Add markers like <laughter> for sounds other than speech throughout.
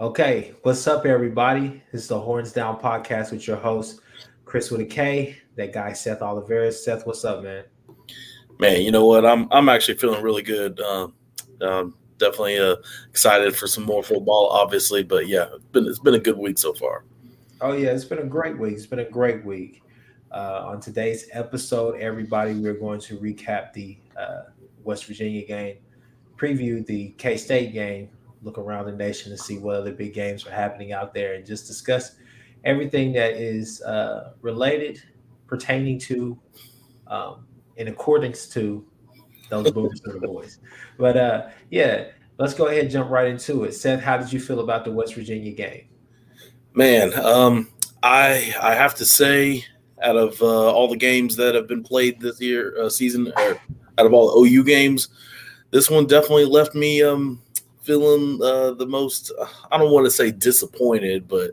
Okay, what's up, everybody? This is the Horns Down podcast with your host, Chris with a K. That guy, Seth Oliveras. Seth, what's up, man? Man, you know what? I'm I'm actually feeling really good. Um, um, definitely uh, excited for some more football, obviously, but yeah, it's been it's been a good week so far. Oh yeah, it's been a great week. It's been a great week. Uh, on today's episode, everybody, we're going to recap the uh, West Virginia game, preview the K State game, look around the nation to see what other big games are happening out there, and just discuss everything that is uh, related, pertaining to, um, in accordance to those <laughs> boomers the boys. But uh, yeah, let's go ahead and jump right into it. Seth, how did you feel about the West Virginia game? Man, um, I I have to say, out of uh, all the games that have been played this year uh, season, or out of all the OU games, this one definitely left me um, feeling uh, the most. I don't want to say disappointed, but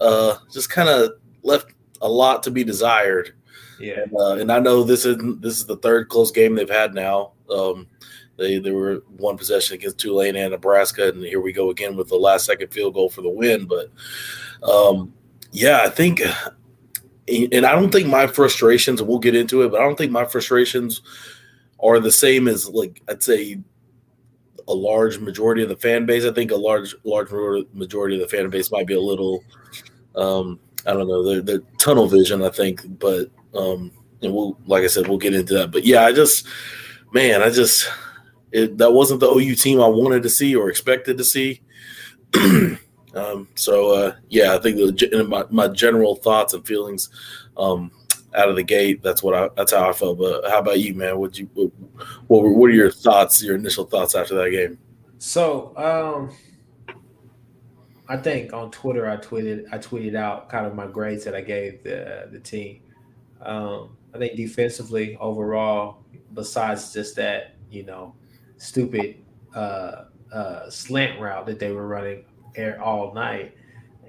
uh, just kind of left a lot to be desired. Yeah, and, uh, and, I know this is this is the third close game they've had now. Um, they they were one possession against Tulane and Nebraska, and here we go again with the last second field goal for the win. But um, yeah, I think, and I don't think my frustrations. We'll get into it, but I don't think my frustrations are the same as like I'd say a large majority of the fan base. I think a large large majority of the fan base might be a little um, I don't know, they're tunnel vision, I think, but um, and we'll like I said, we'll get into that. But yeah, I just man, I just it, that wasn't the OU team I wanted to see or expected to see. <clears throat> um, so uh, yeah, I think the, my, my general thoughts and feelings um, out of the gate. That's what I. That's how I felt. But how about you, man? What you? What, what were? Are your thoughts? Your initial thoughts after that game? So, um, I think on Twitter, I tweeted. I tweeted out kind of my grades that I gave the the team. Um, I think defensively, overall, besides just that, you know, stupid uh, uh, slant route that they were running all night,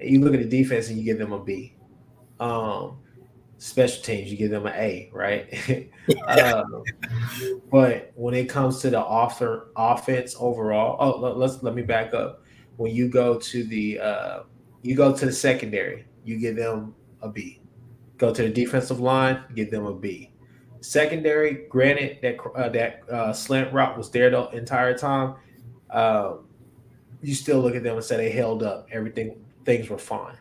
you look at the defense and you give them a B. Um, special teams, you give them an A, right? <laughs> <laughs> um, but when it comes to the offer offense overall, oh, let's let me back up. When you go to the uh, you go to the secondary, you give them a B. Go to the defensive line, give them a B. Secondary, granted that uh, that uh, slant route was there the entire time. Um, you still look at them and say they held up. Everything things were fine.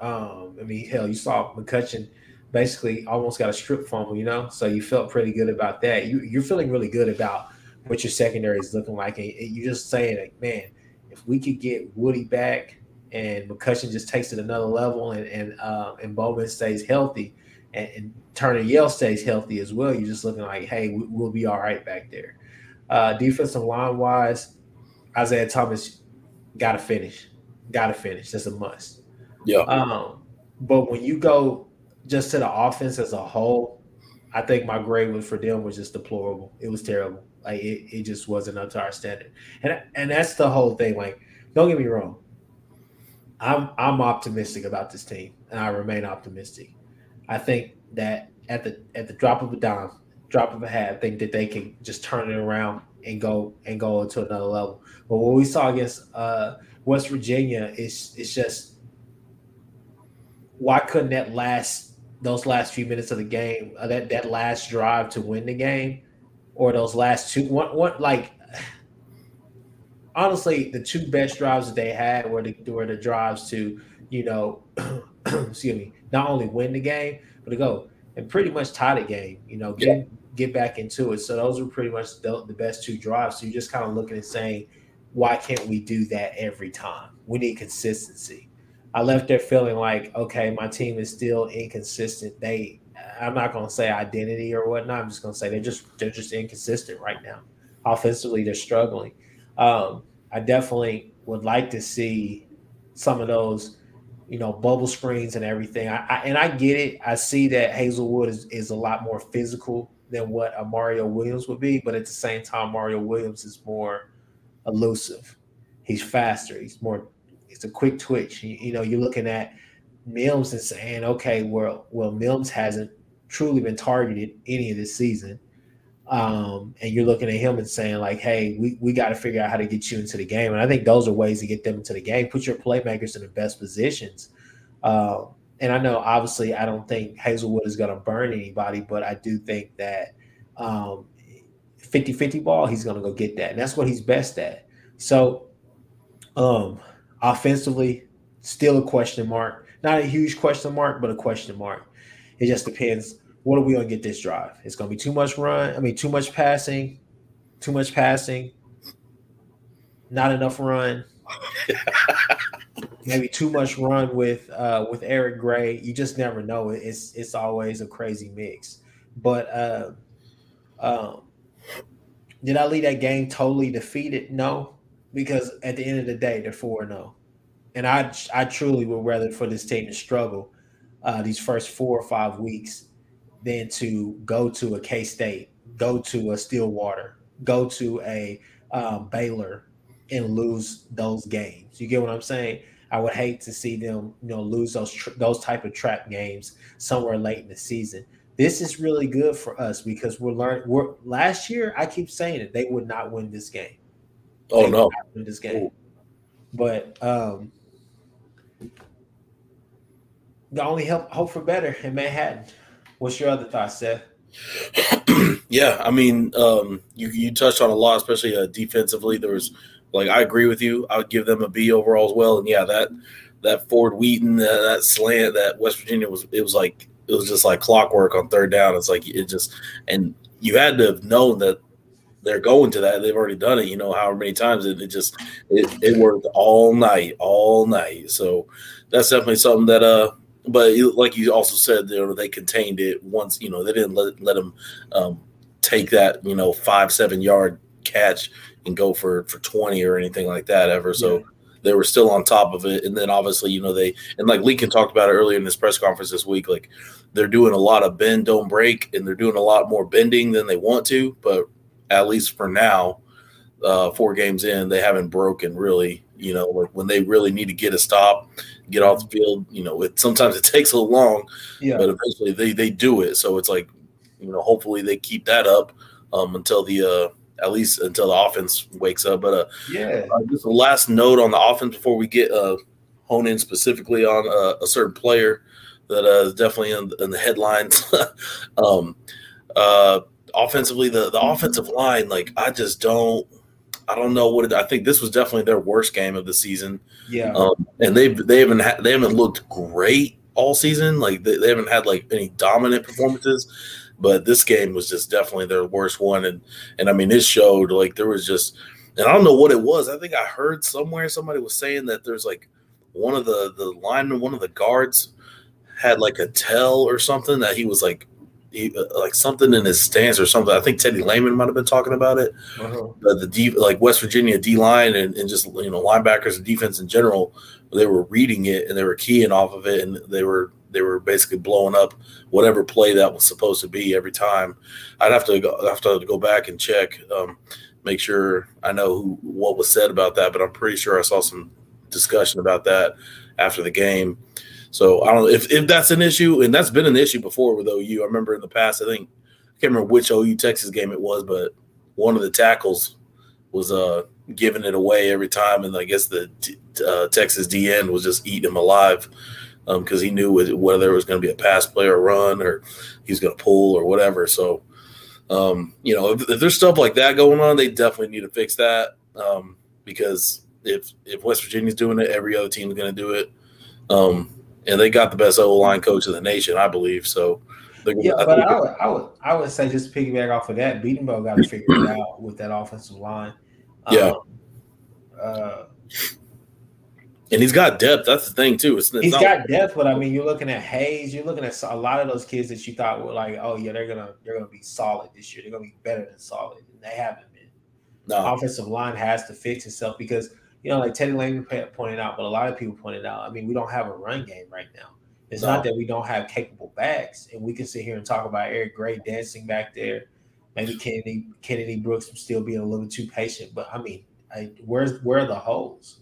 Um, I mean, hell, you saw McCutcheon basically almost got a strip fumble, you know. So you felt pretty good about that. You, you're feeling really good about what your secondary is looking like, and you're just saying, like, man, if we could get Woody back and McCutcheon just takes it another level, and and uh, and Bowman stays healthy, and, and Turner Yell stays healthy as well, you're just looking like, hey, we, will be all right back there. Uh, defensive line wise, Isaiah Thomas got to finish, got to finish. That's a must. Yeah. Um, but when you go just to the offense as a whole, I think my grade was for them was just deplorable. It was terrible. Like it, it just wasn't up to our standard. And and that's the whole thing. Like, don't get me wrong. I'm I'm optimistic about this team, and I remain optimistic. I think that at the at the drop of a dime, drop of a hat, I think that they can just turn it around and go and go to another level. But what we saw against uh, West Virginia is it's just why couldn't that last those last few minutes of the game, uh, that that last drive to win the game, or those last two, one, one like honestly, the two best drives that they had were the were the drives to, you know, <clears throat> excuse me, not only win the game, but to go and pretty much tie the game. You know, get yeah. get back into it. So those were pretty much the, the best two drives. So you're just kind of looking and saying, why can't we do that every time? We need consistency. I left there feeling like, okay, my team is still inconsistent. They, I'm not to say identity or whatnot. I'm just to say they're just they're just inconsistent right now. Offensively, they're struggling. Um, I definitely would like to see some of those, you know, bubble screens and everything. I, I and I get it. I see that Haselwood is, is a lot more physical than what a Mario Williams would be, but at the same time, Mario Williams is more elusive. He's faster. He's more it's a quick twitch. You, you know, you're looking at Mims and saying, okay, well, well, Mims hasn't truly been targeted any of this season. Um, and you're looking at him and saying, like, hey, we, we got to figure out how to get you into the game. And I think those are ways to get them into the game. Put your playmakers in the best positions. Uh, and I know, obviously, I don't think Haselwood is going to burn anybody, but I do think that um, 50 50 ball, he's going to go get that. And that's what he's best at. So, um, offensively, still a question mark. Not a huge question mark, but a question mark. It just depends what are we gonna get this drive? It's gonna be too much run. I mean, too much passing, too much passing, not enough run. <laughs> Maybe too much run with uh, with Eric Gray. You just never know. It's it's always a crazy mix. But uh, um, did I leave that game totally defeated? No, because at the end of the day, they're four zero, oh. and I I truly would rather for this team to struggle uh, these first four or five weeks than to go to a K State, go to a Stillwater, go to a um, Baylor, and lose those games. You get what I'm saying? I would hate to see them, you know, lose those tr- those type of trap games somewhere late in the season. This is really good for us because we're learning. We're last year. I keep saying it. They would not win this game. Oh no, win this game. Ooh. But um, the only help hope for better in Manhattan. What's your other thoughts, Seth? <clears throat> yeah, I mean, um, you you touched on a lot, especially uh, defensively. There was like I agree with you. I would give them a B overall as well. And yeah, that that Ford Wheaton, uh, that slant, that West Virginia was it was like it was just like clockwork on third down. It's like it just and you had to have known that they're going to that. They've already done it. You know, however many times it, it just it, it worked all night, all night. So that's definitely something that uh but like you also said, you know, they contained it once. You know, they didn't let let them um, take that you know five seven yard catch and go for for twenty or anything like that ever. So. Yeah. They were still on top of it, and then obviously, you know, they and like Lincoln talked about it earlier in this press conference this week. Like, they're doing a lot of bend, don't break, and they're doing a lot more bending than they want to. But at least for now, uh, four games in, they haven't broken really. You know, like when they really need to get a stop, get off the field. You know, it sometimes it <laughs> takes a long, yeah. but eventually they they do it. So it's like, you know, hopefully they keep that up um, until the uh, at least until the offense wakes up. But uh, yeah, uh, just a last note on the offense before we get uh, hone in specifically on uh, a certain player that uh, is definitely in, in the headlines. <laughs> um, uh, offensively, the the offensive line, like I just don't I don't know what it, I think this was definitely their worst game of the season. Yeah, um, and they've they haven't ha- they haven't looked great all season. Like they, they haven't had like any dominant performances, but this game was just definitely their worst one. And and I mean, it showed like there was just and I don't know what it was. I think I heard somewhere somebody was saying that there's like one of the the linemen, one of the guards had like a tell or something that he was like he, uh, like something in his stance or something. I think Teddy Lehman might have been talking about it. Uh-huh. the D, like West Virginia D line and, and just you know linebackers and defense in general, they were reading it and they were keying off of it and they were they were basically blowing up whatever play that was supposed to be every time. I'd have to go have to go back and check, um, make sure I know who, what was said about that. But I'm pretty sure I saw some discussion about that after the game. So I don't know if, if that's an issue, and that's been an issue before with OU. I remember in the past, I think I can't remember which OU Texas game it was, but one of the tackles was uh giving it away every time, and I guess the uh, Texas DN was just eating him alive because um, he knew whether it was going to be a pass play or run or he's going to pull or whatever. So, um, you know, if, if, there's stuff like that going on, they definitely need to fix that um, because if if West Virginia's doing it, every other team is going to do it. Um, and they got the best O line coach in the nation, I believe. So, yeah, I but I would, I would, I would say just piggyback off of that, Bedenbaugh got to figure it out with that offensive line. Yeah. Um, uh, and he's got depth. That's the thing too. It's, it's he's not, got depth, but I mean, you're looking at Hayes. You're looking at a lot of those kids that you thought were like, oh yeah, they're gonna they're gonna be solid this year. They're gonna be better than solid, and they haven't been. No. Offensive line has to fix itself because you know, like Teddy Lehman pointed out, but a lot of people pointed out. I mean, we don't have a run game right now. It's no. not that we don't have capable backs, and we can sit here and talk about Eric Gray dancing back there. Maybe Kennedy Kennedy Brooks still being a little too patient, but I mean, I, where's where are the holes?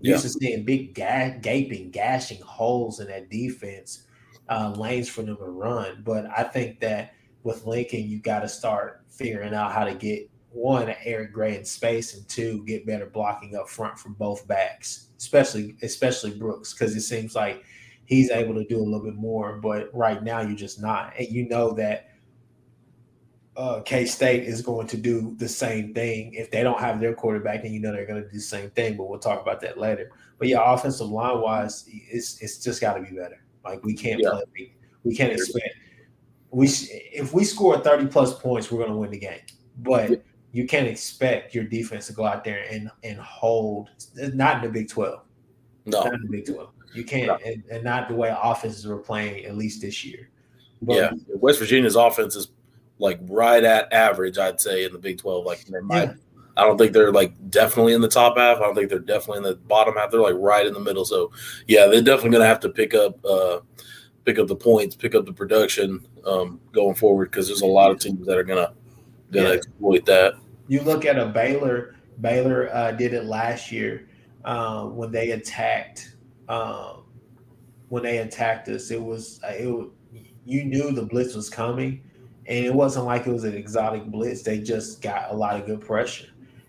Yeah. Used to seeing big ga- gaping, gashing holes in that defense, uh, lanes for them to run. But I think that with Lincoln, you got to start figuring out how to get one Eric Gray in space, and two get better blocking up front from both backs, especially especially Brooks, because it seems like he's able to do a little bit more. But right now, you're just not, and you know that uh, K State is going to do the same thing. If they don't have their quarterback, and you know they're going to do the same thing. But we'll talk about that later. But yeah, offensive line wise, it's it's just got to be better. Like we can't yeah. play, we can't expect we if we score thirty plus points, we're going to win the game. But you can't expect your defense to go out there and and hold. Not in the Big Twelve. No, not in the Big Twelve. You can't, no. and, and, not the way offenses were playing at least this year. But, yeah, West Virginia's offense is like right at average, I'd say, in the Big Twelve. Like they might. Yeah. I don't think they're like definitely in the top half. I don't think they're definitely in the bottom half. They're like right in the middle. So yeah, they're definitely going to have to pick up uh, pick up the points, pick up the production um, going forward because there's a lot of teams that are gonna gonna yeah. exploit that. You look at a Baylor. Baylor uh, did it last year um, when they attacked. Um, when they attacked us, it was uh, it. You knew the blitz was coming, and it wasn't like it was an exotic blitz. They just got a lot of good pressure,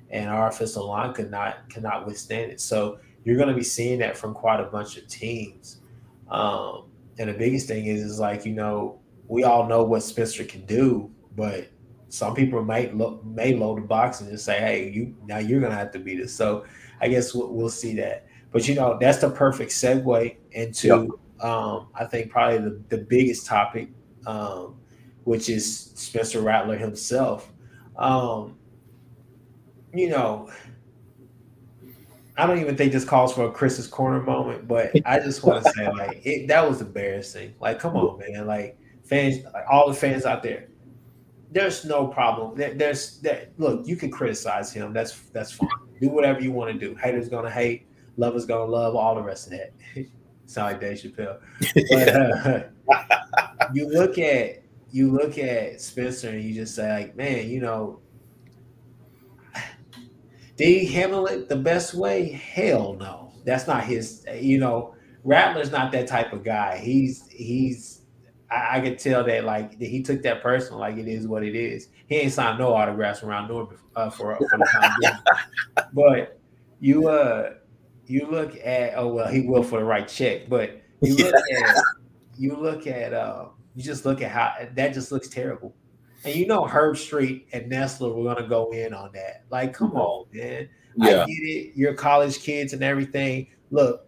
and our offensive line could not could not withstand it. So you're going to be seeing that from quite a bunch of teams. Um, and the biggest thing is, is like you know, we all know what Spencer can do, but some people may look may load the box and just say, "Hey, you now you're gonna have to beat us." So I guess we'll, we'll see that. But you know, that's the perfect segue into yep. um, I think probably the, the biggest topic, um, which is Spencer Rattler himself. Um, you know, I don't even think this calls for a Chris's corner moment, but <laughs> I just want to say like it, that was embarrassing. Like, come on, man! Like fans, like, all the fans out there, there's no problem. There, there's that. Look, you can criticize him. That's that's fine. Do whatever you want to do. Haters gonna hate. Lovers gonna love. All the rest of that. <laughs> Sound like Dave Chappelle. But, <laughs> uh, <laughs> you look at you look at Spencer and you just say like, man, you know, <sighs> did he handle it the best way? Hell no. That's not his. You know, Rattler's not that type of guy. He's he's. I, I could tell that like that he took that personal. Like it is what it is. He ain't signed no autographs around Norman uh, for for the time being. <laughs> but you uh you look at oh well he will for the right check. But you look at you look at uh you just look at how that just looks terrible. And you know Herbstreit and Nessler were gonna go in on that. Like, come on, man. Yeah. I get it. You're college kids and everything. Look,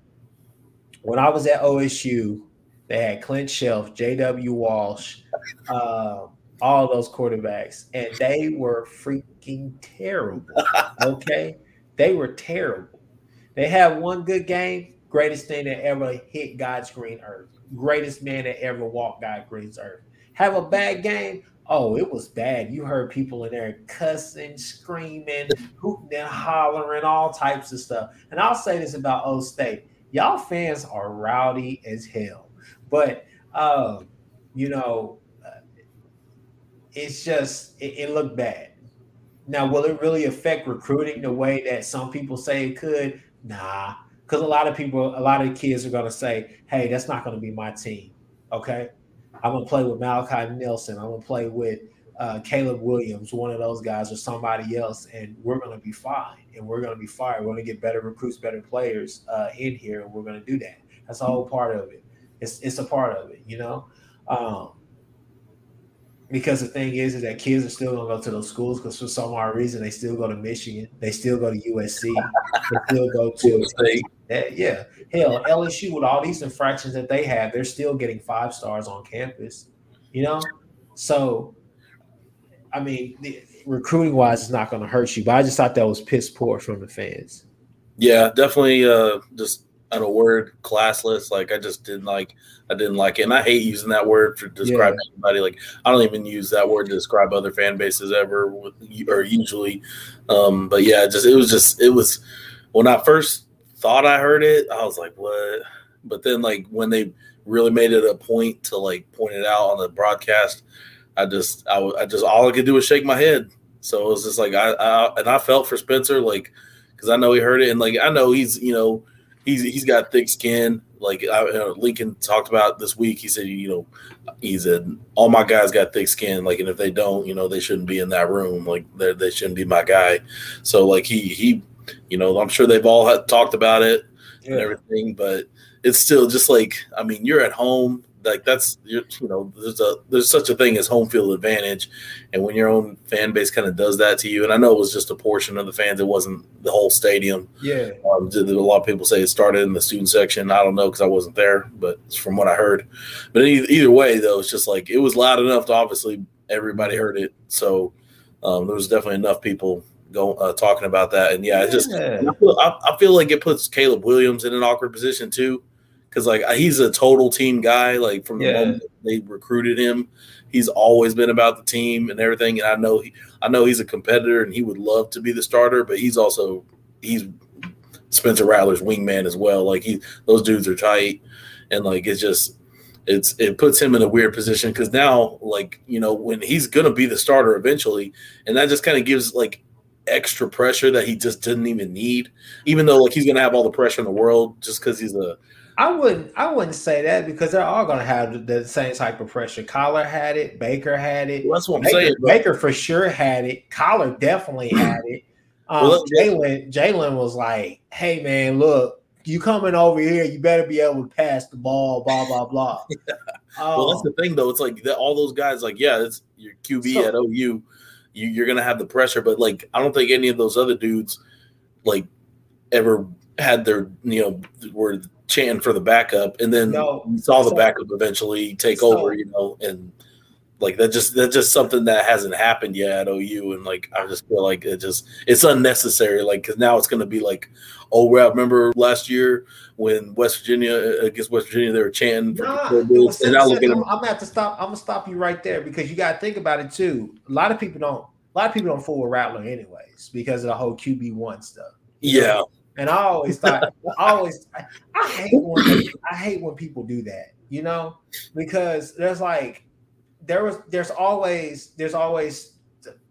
when I was at OSU, they had Clint Chelf, J.W. Walsh, uh, all those quarterbacks, and they were freaking terrible. <laughs> Okay, they were terrible. They had one good game, greatest thing that ever hit God's green earth, greatest man that ever walked God's green earth. Have a bad game, Oh, it was bad. You heard people in there cussing, screaming, hooting and hollering, all types of stuff. And I'll say this about O State. Y'all fans are rowdy as hell. But um, you know, uh, it's just it, it looked bad. Now, will it really affect recruiting the way that some people say it could? Nah, because a lot of people, a lot of kids are going to say, "Hey, that's not going to be my team." Okay, I'm gonna play with Malachi Nelson. I'm gonna play with uh, Caleb Williams, one of those guys, or somebody else, and we're gonna be fine. And we're gonna be fired. We're gonna get better recruits, better players uh, in here, and we're gonna do that. That's a whole part of it. It's it's a part of it, you know. Um, because the thing is, is that kids are still gonna go to those schools because for some odd reason they still go to Michigan, they still go to USC, they still go to <laughs> yeah, hell LSU with all these infractions that they have, they're still getting five stars on campus, you know. So, I mean, the, recruiting wise, it's not going to hurt you, but I just thought that was piss poor from the fans. Yeah, definitely. Uh, just a word classless. Like I just didn't like I didn't like it. And I hate using that word to describe yeah. anybody. Like I don't even use that word to describe other fan bases ever or usually. Um, but yeah, just it was just it was when I first thought I heard it, I was like, what? But then like when they really made it a point to like point it out on the broadcast, I just I, I just all I could do was shake my head. So it was just like I, I and I felt for Spencer like because I know he heard it and like I know he's you know he's he's got thick skin. Like I, you know, Lincoln talked about this week, he said, you know, he said all my guys got thick skin. Like, and if they don't, you know, they shouldn't be in that room. Like, they they shouldn't be my guy. So like he he, you know, I'm sure they've all had, talked about it yeah. and everything, but it's still just like I mean, you're at home like that's you know there's a there's such a thing as home field advantage. And when your own fan base kind of does that to you and i know it was just a portion of the fans it wasn't the whole stadium. Yeah. Um, a lot of people say it started in the student section? I don't know because i wasn't there but it's from what i heard. But either, either way though it's just like it was loud enough to obviously everybody heard it. So um, there was definitely enough people go uh, talking about that. And yeah, yeah. it just I feel, I, I feel like it puts caleb williams in an awkward position too because like he's a total team guy. Like from the yeah. moment they recruited him, he's always been about the team and everything. And I know he, I know he's a competitor and he would love to be the starter, but he's also he's Spencer Rattler's wingman as well. Like he, those dudes are tight, and like it's just it's it puts him in a weird position because now like you know when he's gonna be the starter eventually, and that just kind of gives like extra pressure that he just didn't even need, even though like he's gonna have all the pressure in the world just because he's a I wouldn't. I wouldn't say that because they're all going to have the same type of pressure. Kyler had it. Baker had it. Well, that's what I'm Baker, saying. Bro. Baker for sure had it. Kyler definitely <clears throat> had it. Um, well, Jalen. Jalen was like, "Hey man, look, you coming over here, you better be able to pass the ball." Blah blah blah. yeah. <laughs> um, well, that's the thing though. It's like that, all those guys. Like, yeah, it's your QB so, at OU. You, you're gonna have the pressure, but like, I don't think any of those other dudes like ever had their you know were chanting for the backup, and then no, we saw the so, backup eventually take so, over, you know, and like that just that's just something that hasn't happened yet at OU, and like I just feel like it just it's unnecessary, like because now it's going to be like, oh, well, remember last year when West Virginia uh, against West Virginia they were chanting for nah, the and now look at I'm, I'm gonna have to stop. I'm gonna stop you right there because you got to think about it too. A lot of people don't. A lot of people don't fool with Rattler anyways because of the whole QB one stuff. Yeah. Know? And I always thought, I always, I, I hate when I hate when people do that, you know, because there's like, there was, there's always, there's always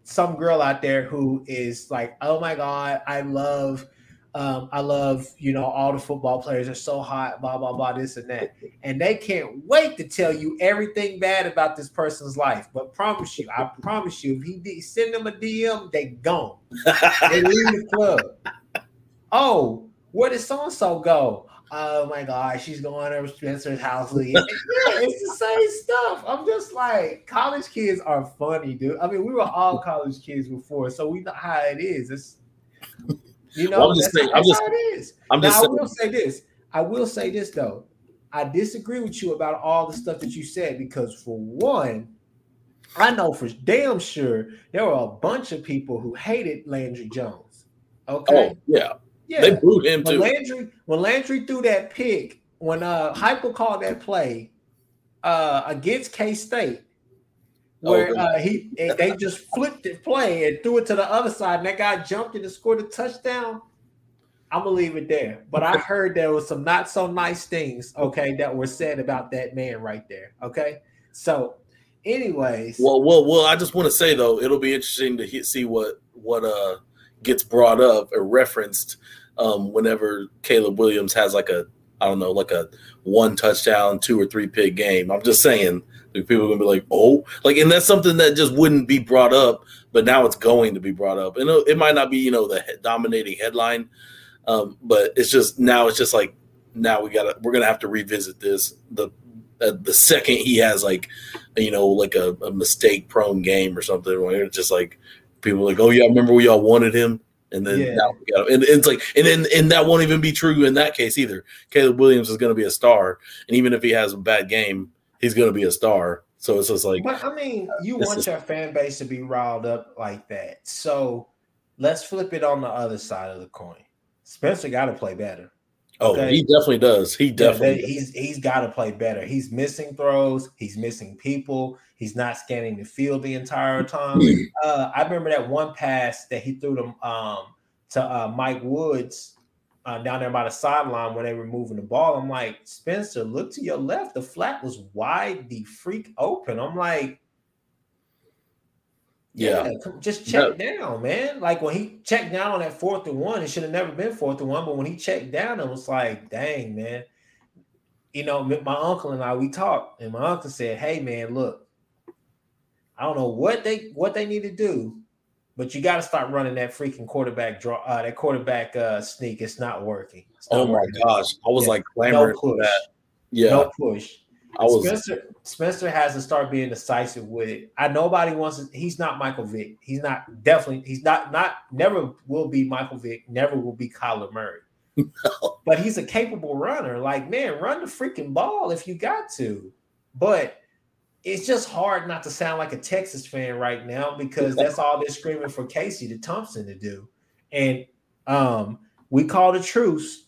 some girl out there who is like, oh my god, I love, um, I love, you know, all the football players are so hot, blah blah blah, this and that, and they can't wait to tell you everything bad about this person's life. But promise you, I promise you, if he send them a DM, they gone, they leave the club oh, where did so and so go? Oh my God, she's going to Spencer's house. yeah, it's the same stuff. I'm just like, college kids are funny, dude. I mean, we were all college kids before, so we know how it is. It's you know, well, I'm just saying, I'm just, how it is. I'm now, just I will say this. I will say this though. I disagree with you about all the stuff that you said because for one, I know for damn sure there were a bunch of people who hated Landry Jones. Okay. Oh, yeah. Yeah, they booed him when too. Landry, when Landry threw that pick, when uh Heupel called that play uh against K State, where oh, uh, he they just flipped the play and threw it to the other side, and that guy jumped and scored a touchdown. I'm gonna leave it there. But I heard there was some not so nice things, okay, that were said about that man right there. Okay, so, anyways, well, well, well, I just want to say though, it'll be interesting to see what what uh gets brought up or referenced um, whenever Caleb Williams has like a I don't know like a one touchdown, two or three pick game. I'm just saying people are gonna be like, oh, like, and that's something that just wouldn't be brought up, but now it's going to be brought up, and it might not be you know the dominating headline, um, but it's just now it's just like now we gotta we're gonna have to revisit this the uh, the second he has like you know like a, a mistake prone game or something where it's just like people like, oh yeah, I remember we all wanted him, and then yeah. now we got him. And, and, it's like, and then and that won't even be true in that case either. Caleb Williams is going to be a star, and even if he has a bad game, he's going to be a star. So it's just like, but I mean, uh, you want is, your fan base to be riled up like that. So let's flip it on the other side of the coin. Spencer got to play better. Oh, okay? he definitely does. He definitely yeah, he's he's got to play better. He's missing throws. He's missing people. He's not scanning the field the entire time. uh, I remember that one pass that he threw them um, to uh, Mike Woods uh, down there by the sideline when they were moving the ball. I'm like, Spencer, look to your left. The flat was wide, the freak open. I'm like, Yeah, yeah just check no. down, man. Like when he checked down on that fourth and one, it should have never been fourth and one. But when he checked down, it was like, dang, man. You know, my uncle and I we talked, and my uncle said, "Hey, man, look, I don't know what they what they need to do, but you got to start running that freaking quarterback draw, uh, that quarterback uh, sneak. It's not working. It's not oh my working. gosh, I was yeah. like clamoring no for that. Yeah, no push. I was Spencer. Spencer has to start being decisive with it. I nobody wants to. He's not Michael Vick. He's not definitely. He's not not never will be Michael Vick. Never will be Kyler Murray. No. <laughs> But he's a capable runner. Like man, run the freaking ball if you got to. But it's just hard not to sound like a Texas fan right now because that's all they're screaming for Casey to Thompson to do. And um, we called a truce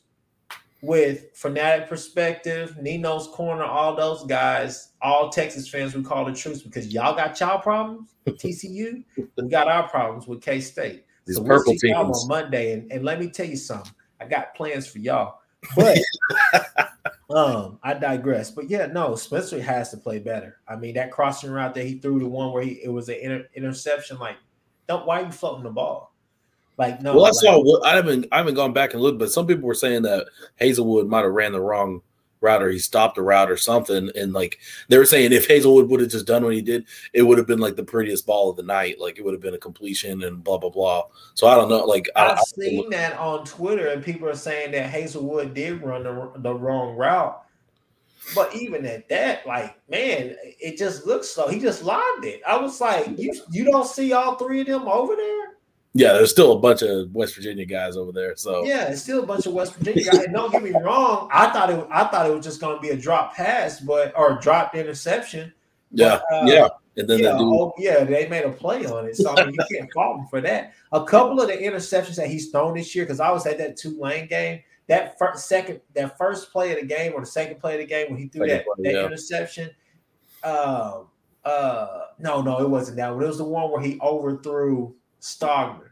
with Fanatic Perspective, Nino's Corner, all those guys, all Texas fans, we call the truce because y'all got y'all problems <laughs> with TCU. we got our problems with K State. So we'll see y'all on Monday. And, and let me tell you something. I got plans for y'all. But <laughs> um, I digress. But yeah, no, Spencer has to play better. I mean, that crossing route that he threw, the one where he it was an inter- interception, like, don't why are you floating the ball? Like no. Well, I like, saw. I haven't. I haven't gone back and looked, but some people were saying that Haselwood might have ran the wrong route or he stopped the route or something. And like they were saying, if Haselwood would have just done what he did, it would have been like the prettiest ball of the night. Like it would have been a completion and blah blah blah. So I don't know. Like I've I, seen I, that on Twitter, and people are saying that Haselwood did run the, the wrong route. But even at that, like man, it just looks slow. He just lobbed it. I was like, you you don't see all three of them over there? Yeah, there's still a bunch of West Virginia guys over there. So yeah, it's still a bunch of West Virginia guys. And don't get me wrong, I thought it I thought it was just going to be a drop pass, but or dropped interception. Yeah, but, uh, yeah. And then yeah, oh, yeah, they made a play on it. So I mean, you can't fault him for that. A couple of the interceptions that he's thrown this year, because I was at that Tulane game. That first, second, that first play of the game or the second play of the game when he threw second that, play, that yeah. interception. Uh, uh, no, no, it wasn't that one. It was the one where he overthrew Stogner.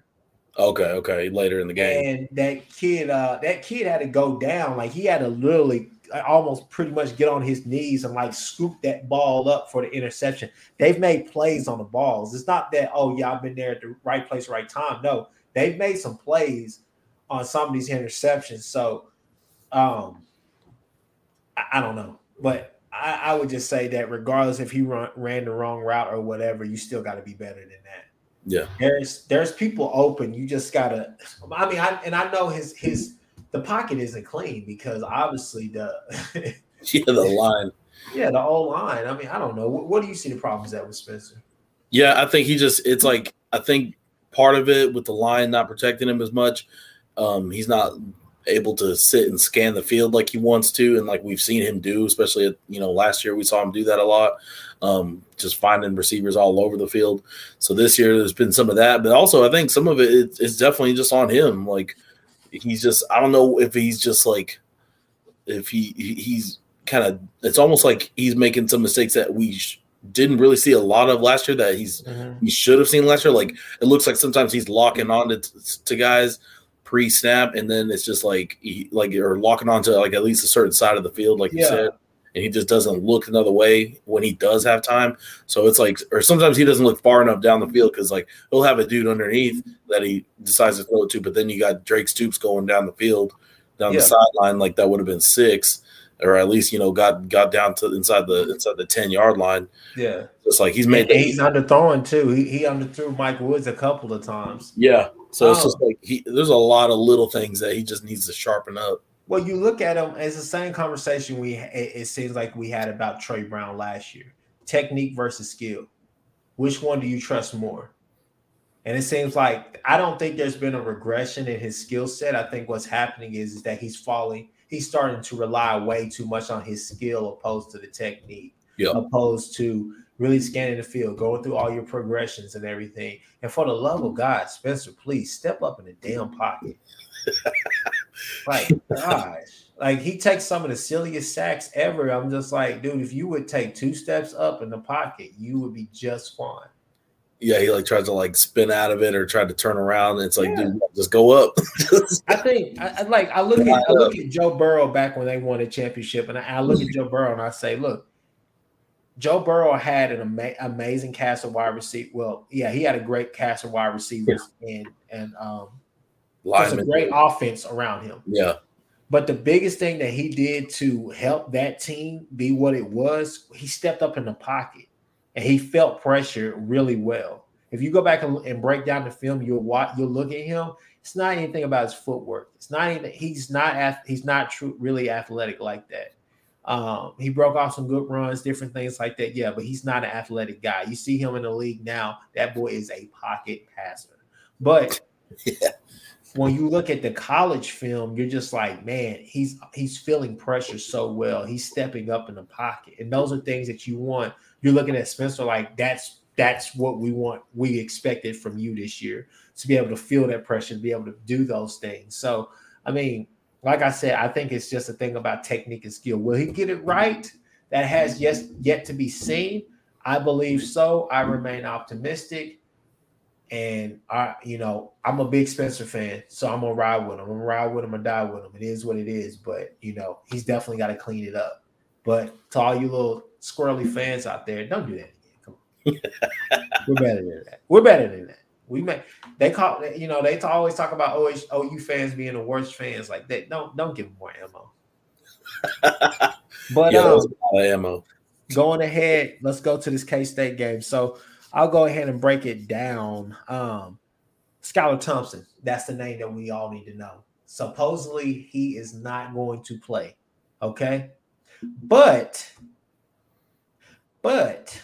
Okay, okay, later in the game. And that kid, uh, that kid had to go down. Like he had to literally almost pretty much get on his knees and like scoop that ball up for the interception. They've made plays on the balls. It's not that, oh, yeah, I've been there at the right place, right time. No, they've made some plays on some of these interceptions. So um I, I don't know. But I, I, would just say that regardless if he run, ran the wrong route or whatever, you still got to be better than that. Yeah. There's there's people open. You just gotta. I mean, I and I know his his the pocket isn't clean because obviously the <laughs> yeah the line. Yeah, the old line. I mean, I don't know. What, what do you see the problems at with Spencer? Yeah, I think he just it's like I think part of it with the line not protecting him as much. Um, he's not able to sit and scan the field like he wants to, and like we've seen him do, especially at, you know last year we saw him do that a lot, um, just finding receivers all over the field. So this year there's been some of that, but also I think some of it is definitely just on him. Like he's just I don't know if he's just like if he he's kind of it's almost like he's making some mistakes that we. Sh- didn't really see a lot of last year that he's mm-hmm. he should have seen last year. Like it looks like sometimes he's locking on to, to guys pre snap, and then it's just like he, like or locking onto like at least a certain side of the field, like yeah. you said, and he just doesn't look another way when he does have time. So it's like, or sometimes he doesn't look far enough down the field because like he'll have a dude underneath that he decides to throw it to, but then you got Drake Stoops going down the field, down yeah. the sideline, like that would have been six or at least you know got got down to inside the inside the ten yard line. Yeah, it's like he's made. And he's underthrowing too. He he underthrew Mike Woods a couple of times. Yeah, so it's oh. just oh. like he. There's a lot of little things that he just needs to sharpen up. Well, you look at him It's the same conversation we. It, seems like we had about Trey Brown last year: technique versus skill. Which one do you trust more? And it seems like I don't think there's been a regression in his skill set. I think what's happening is, is that he's falling he's starting to rely way too much on his skill opposed to the technique, opposed to really scanning the field, going through all your progressions and everything. And for the love of God, Spencer, please step up in the damn pocket. <laughs> like, gosh, like he takes some of the silliest sacks ever. I'm just like, dude, if you would take two steps up in the pocket, you would be just fine yeah, he like tries to like spin out of it or try to turn around. It's like, yeah. dude, just go up. <laughs> I think I, like I look at I look at Joe Burrow back when they won a championship, and I, I look at Joe Burrow and I say, look, Joe Burrow had an ama- amazing cast of wide receiver. Well, yeah, he had a great cast of wide receivers yeah. and and um, was a great offense around him. Yeah. But the biggest thing that he did to help that team be what it was, he stepped up in the pocket and he felt pressure really well. If you go back and, and break down the film, you'll watch, you'll look at him. It's not anything about his footwork. It's not even he's not he's not true really athletic like that. Um, he broke off some good runs, different things like that. Yeah, but he's not an athletic guy. You see him in the league now. That boy is a pocket passer. But <laughs> yeah. when you look at the college film, you're just like, man, he's he's feeling pressure so well. He's stepping up in the pocket, and those are things that you want. You're looking at Spencer like that's that's what we want. We expected from you this year to be able to feel that pressure, to be able to do those things. So, I mean, like I said, I think it's just a thing about technique and skill. Will he get it right? That has yet yet to be seen. I believe so. I remain optimistic. And I, you know, I'm a big Spencer fan, so I'm gonna ride with him. I'm gonna ride with him and die with him. It is what it is, but you know, he's definitely got to clean it up. But to all you little squirrely fans out there, don't do that again. Come on, <laughs> we're better than that. We're better than that. We may they call you know they always talk about OU, OU fans being the worst fans like that. Don't don't give them more ammo. <laughs> but yeah, um, ammo. Going ahead, let's go to this K State game. So I'll go ahead and break it down. Um, Skylar Thompson, that's the name that we all need to know. Supposedly, he is not going to play. Okay. But, but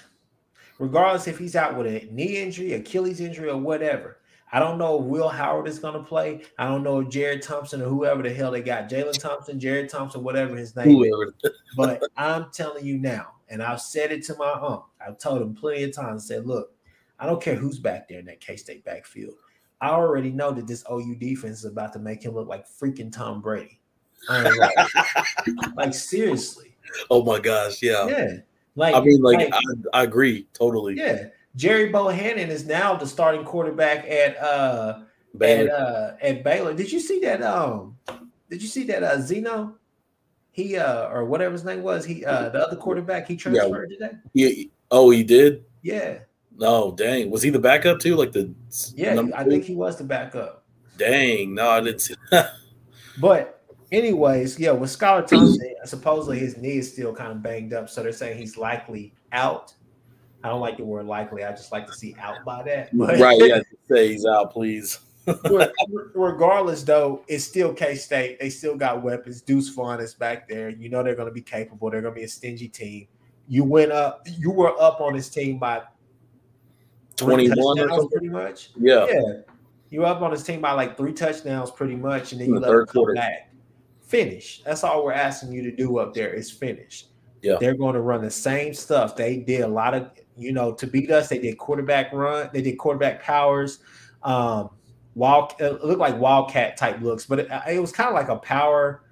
regardless if he's out with a knee injury, Achilles injury, or whatever. I don't know if Will Howard is going to play. I don't know if Jared Thompson or whoever the hell they got, Jalen Thompson, Jared Thompson, whatever his name whoever. is. <laughs> But I'm telling you now, and I've said it to my aunt. I've told him plenty of times. Said, look, I don't care who's back there in that K State backfield. I already know that this OU defense is about to make him look like freaking Tom Brady. Like, <laughs> like seriously. Oh my gosh, yeah. Yeah. Like I mean, like, like I, I, agree totally. Yeah, Gerry Bohanon is now the starting quarterback at uh Baylor. at uh at Baylor. Did you see that? Um, did you see that? Uh, Zeno, he uh or whatever his name was, he uh the other quarterback he transferred yeah. today. Yeah. Oh, he did. Yeah. No, dang. Was he the backup too? Like the yeah, I think he was the backup. Dang, no, I didn't see. <laughs> but anyways, yeah, with Skylar Thompson, supposedly his knee is still kind of banged up, so they're saying he's likely out. I don't like the word likely. I just like to see out by that. <laughs> But, right? Yeah, say he's out, please. <laughs> regardless, though, it's still K State. They still got weapons. Deuce Vaughn is back there. You know they're going to be capable. They're going to be a stingy team. You went up. You were up on this team by twenty-one, pretty much. Yeah, yeah. You were up on this team by like three touchdowns, pretty much, and then In you the let them come quarter. back finish. That's all we're asking you to do up there is finish. Yeah. They're going to run the same stuff. They did a lot of, you know, to beat us, they did quarterback run, they did quarterback powers. Um, wild it looked like wildcat type looks, but it, it was kind of like a power,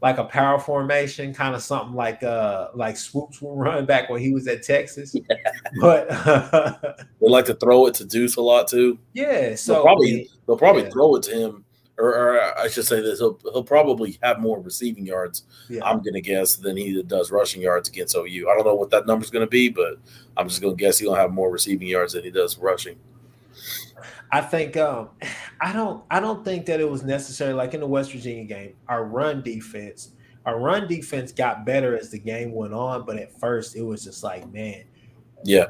like a power formation, kind of something like uh like Swoopes will run back when he was at Texas. <laughs> Yeah. But <laughs> they like to throw it to Deuce a lot too. Yeah, so they'll probably they'll probably yeah. throw it to him or, or, I should say this, he'll, he'll probably have more receiving yards, yeah. I'm going to guess, than he does rushing yards against OU. I don't know what that number's going to be, but I'm just going to guess he'll have more receiving yards than he does rushing. I think um, <sighs> I don't I don't think that it was necessary like in the West Virginia game. Our run defense, our run defense got better as the game went on, but at first it was just like, man, yeah.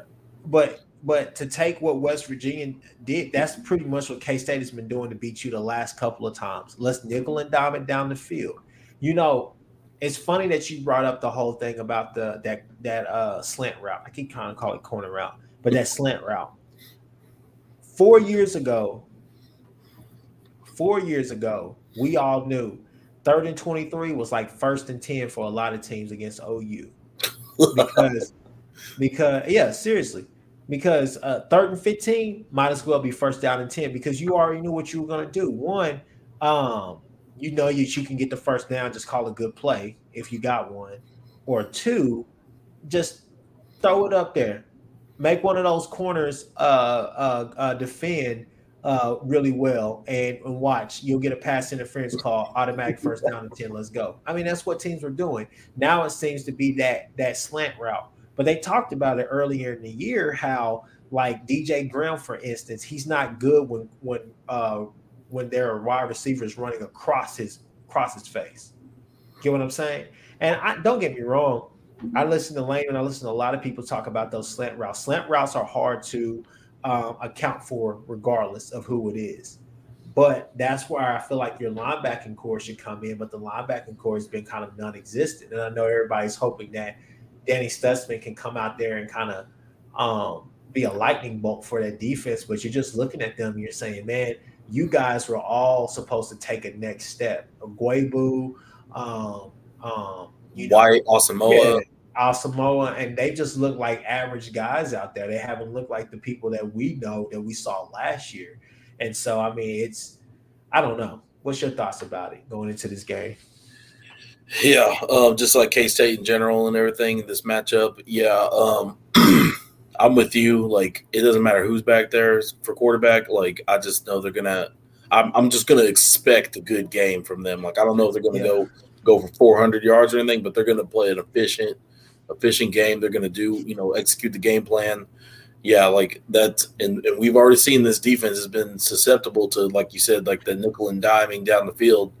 But but to take what West Virginia did, that's pretty much what K State has been doing to beat you the last couple of times. Let's nickel and dime it down the field. You know, it's funny that you brought up the whole thing about the that that uh slant route. I keep kind of calling it corner route, but that slant route. Four years ago, four years ago, we all knew third and 23 was like first and 10 for a lot of teams against OU. <laughs> Because because yeah, seriously because uh, third and 15 might as well be first down and 10 because you already knew what you were going to do. One, um, you know that you can get the first down, just call a good play if you got one. Or two, just throw it up there. Make one of those corners uh, uh, uh, defend uh, really well and, and, watch. You'll get a pass interference call, automatic first down and 10. Let's go. I mean, that's what teams were doing. Now it seems to be that that slant route But they talked about it earlier in the year how like DJ Graham, for instance, he's not good when when uh when there are wide receivers running across his across his face. Get what I'm saying? And I don't get me wrong. I listen to Lane and I listen to a lot of people talk about those slant routes. Slant routes are hard to um, account for regardless of who it is. But that's where I feel like your linebacking core should come in. But the linebacking core has been kind of non-existent, and I know everybody's hoping that Danny Stutsman can come out there and kind of um, be a lightning bolt for that defense. But you're just looking at them, you're saying, man, you guys were all supposed to take a next step. Guebu, um, um, you know, White, Asamoah. Yeah, Asamoah, and they just look like average guys out there. They haven't looked like the people that we know that we saw last year. And so, I mean, it's I don't know. What's your thoughts about it going into this game? Yeah, um, just like K State in general and everything, this matchup. Yeah, um, <clears throat> I'm with you. Like, it doesn't matter who's back there for quarterback. Like, I just know they're gonna. I'm, I'm just gonna expect a good game from them. Like, I don't know if they're gonna yeah. go go for 400 yards or anything, but they're gonna play an efficient, efficient game. They're gonna do, you know, execute the game plan yeah, like that, and, and, we've already seen this defense has been susceptible to, like you said, like the nickel and diming down the field,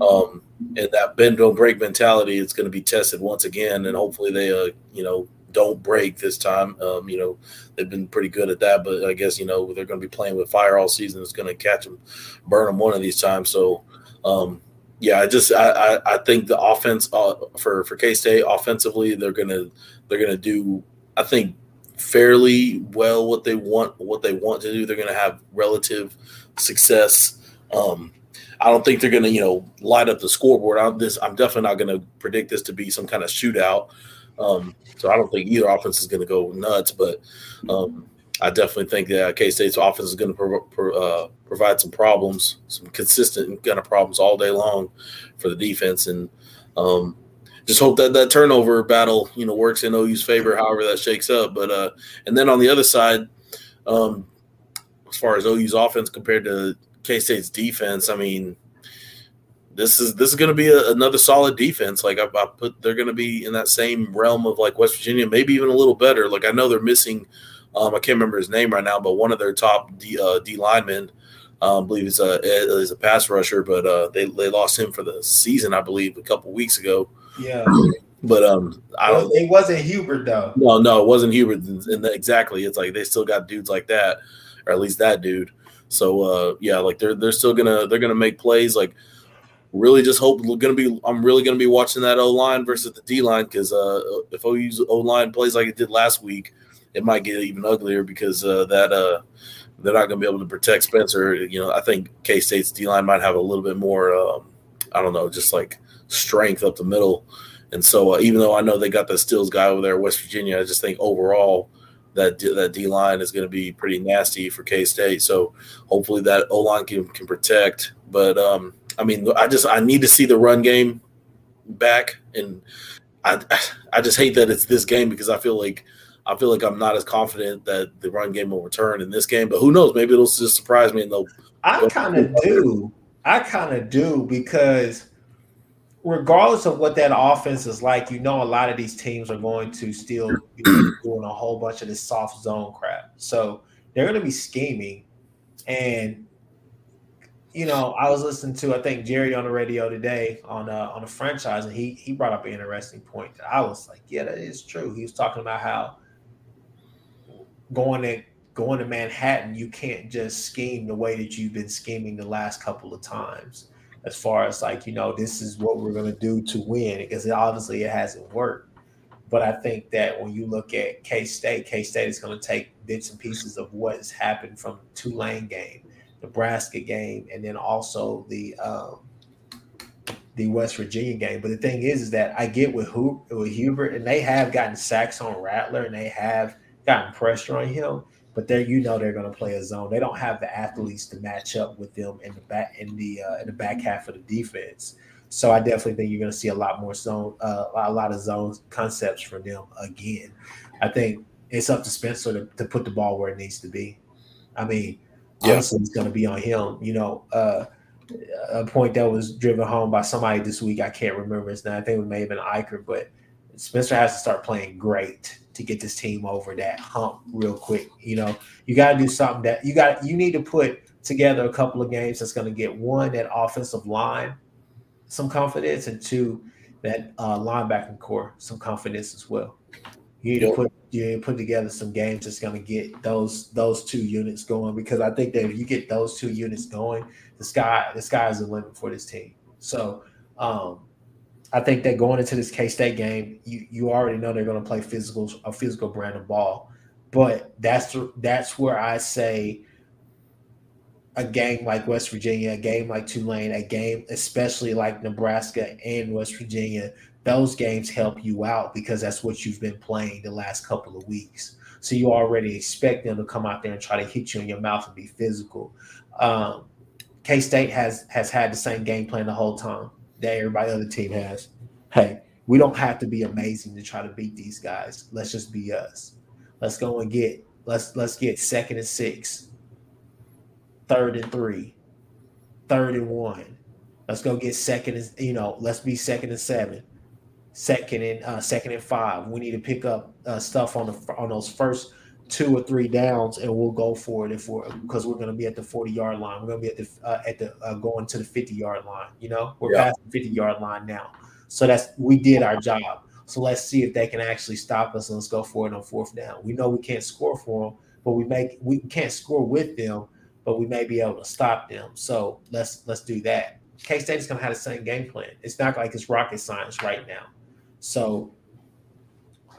um, and that bend don't break mentality. It's going to be tested once again, and hopefully they, uh, you know, don't break this time. Um, you know, they've been pretty good at that, but I guess you know they're going to be playing with fire all season. It's going to catch them, burn them one of these times. So, um, yeah, I just I, I, I think the offense uh, for for K State offensively, they're gonna they're gonna do. I think fairly well what they want what they want to do. They're going to have relative success. Um, I don't think they're going to you know light up the scoreboard. I'm this. I'm definitely not going to predict this to be some kind of shootout. Um, so I don't think either offense is going to go nuts, but um, I definitely think that K State's offense is going to pro- pro- uh, provide some problems, some consistent kind of problems all day long for the defense. And um, just hope that that turnover battle, you know, works in OU's favor, however that shakes up. But uh, and then on the other side, um, as far as OU's offense compared to K State's defense, I mean, this is this is going to be a, another solid defense. Like I, I put, they're going to be in that same realm of like West Virginia, maybe even a little better. Like I know they're missing, um, I can't remember his name right now, but one of their top D, uh, D linemen. Um, I believe he's a is a pass rusher, but uh, they they lost him for the season, I believe, a couple weeks ago. Yeah. But um, I don't. It wasn't Hubert though. No, no, it wasn't Hubert. And exactly, it's like they still got dudes like that, or at least that dude. So uh, yeah, like they're they're still gonna they're gonna make plays. Like really, just hope gonna be. I'm really gonna be watching that O line versus the D line because uh, if OU's O line plays like it did last week, it might get even uglier because uh, that uh, they're not gonna be able to protect Spencer. You know, I think K State's D line might have a little bit more. Um, I don't know, just like strength up the middle. And so, uh, even though I know they got the Stills guy over there, West Virginia, I just think overall that that D line is going to be pretty nasty for K State. So hopefully that O line can can protect. But um, I mean, I just I need to see the run game back, and I I just hate that it's this game because I feel like I feel like I'm not as confident that the run game will return in this game. But who knows? Maybe it'll just surprise me and they'll. I kind of do. I kind of do because regardless of what that offense is like, you know, a lot of these teams are going to still be <clears throat> doing a whole bunch of this soft zone crap. So they're going to be scheming. And, you know, I was listening to, I think, Jerry on the radio today on uh, on a franchise, and he he brought up an interesting point that I was like, yeah, that is true. He was talking about how going to going to Manhattan, you can't just scheme the way that you've been scheming the last couple of times as far as like you know this is what we're going to do to win because it, obviously it hasn't worked. But i think that when you look at k-state k-state is going to take bits and pieces of what has happened from tulane game nebraska game and then also the um, the west virginia game. But the thing is is that i get with, Hu- with hubert and they have gotten sacks on rattler and they have gotten pressure on him but there you know they're going to play a zone. They don't have the athletes to match up with them in the back in the uh, in the back half of the defense. So I definitely think you're going to see a lot more zone, uh, a lot of zone concepts from them again. I think it's up to Spencer to, to put the ball where it needs to be. I mean, yeah. honestly, it's going to be on him. You know, uh, a point that was driven home by somebody this week. I can't remember his name. I think it may have been Eicher, but Spencer has to start playing great to get this team over that hump real quick. You know, you got to do something that you got. You need to put together a couple of games that's going to get one that offensive line some confidence, and two that uh, linebacking core some confidence as well. You need to put you need to put together some games that's going to get those those two units going because I think that if you get those two units going, the sky the sky is the limit for this team. So um, I think that going into this K State game, you you already know they're going to play physical a physical brand of ball, but that's that's where I say a game like West Virginia, a game like Tulane, a game especially like Nebraska and West Virginia, those games help you out because that's what you've been playing the last couple of weeks. So you already expect them to come out there and try to hit you in your mouth and be physical. Um, K State has has had the same game plan the whole time that everybody other team has. Hey, we don't have to be amazing to try to beat these guys. Let's just be us. Let's go and get let's let's get second and six, third and three, third and one. Let's go get second and you know, let's be second and seven, second and uh, second and five. We need to pick up uh, stuff on the on those first two or three downs, and we'll go for it if we're because we're going to be at the forty yard line. We're going to be at the uh, at the uh, going to the fifty yard line. You know, we're yeah. past the fifty yard line now, so that's we did our job. So let's see if they can actually stop us and let's go for it on fourth down. We know we can't score for them, but we make we can't score with them, but we may be able to stop them. So let's let's do that. K State is going to have the same game plan. It's not like it's rocket science right now. So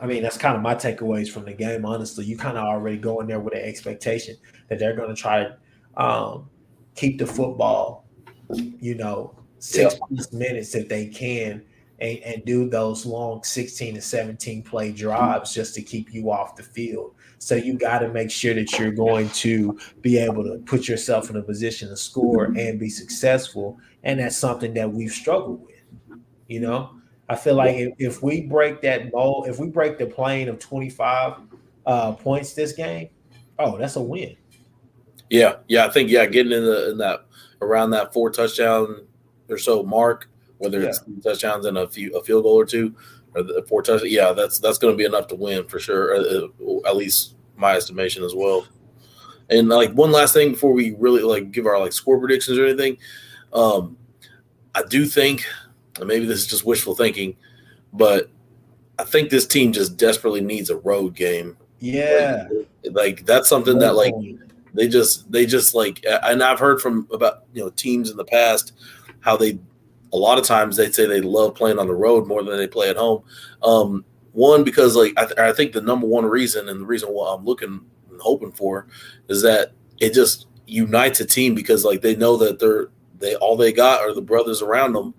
I mean, that's kind of my takeaways from the game. Honestly, you kind of already go in there with an expectation that they're going to try to um, keep the football, you know, six yep. minutes if they can, and, and, do those long 16 to 17 play drives just to keep you off the field. So you got to make sure that you're going to be able to put yourself in a position to score and be successful. And that's something that we've struggled with, you know. I feel like if, if we break that mold, if we break the plane of 25 uh, points this game, oh, that's a win. Yeah, yeah, I think yeah, getting in the in that around that four touchdown or so mark, whether yeah. it's touchdowns and a few a field goal or two, or the four touchdowns, yeah, that's that's going to be enough to win for sure. Uh, uh, at least my estimation as well. And like one last thing before we really like give our like score predictions or anything, um, I do think and maybe this is just wishful thinking, but I think this team just desperately needs a road game. Yeah. Like, like that's something that like they just they just like and I've heard from about you know teams in the past how they a lot of times they say they love playing on the road more than they play at home. Um, one because like I, th- I think the number one reason and the reason why I'm looking and hoping for is that it just unites a team because like they know that they're they all they got are the brothers around them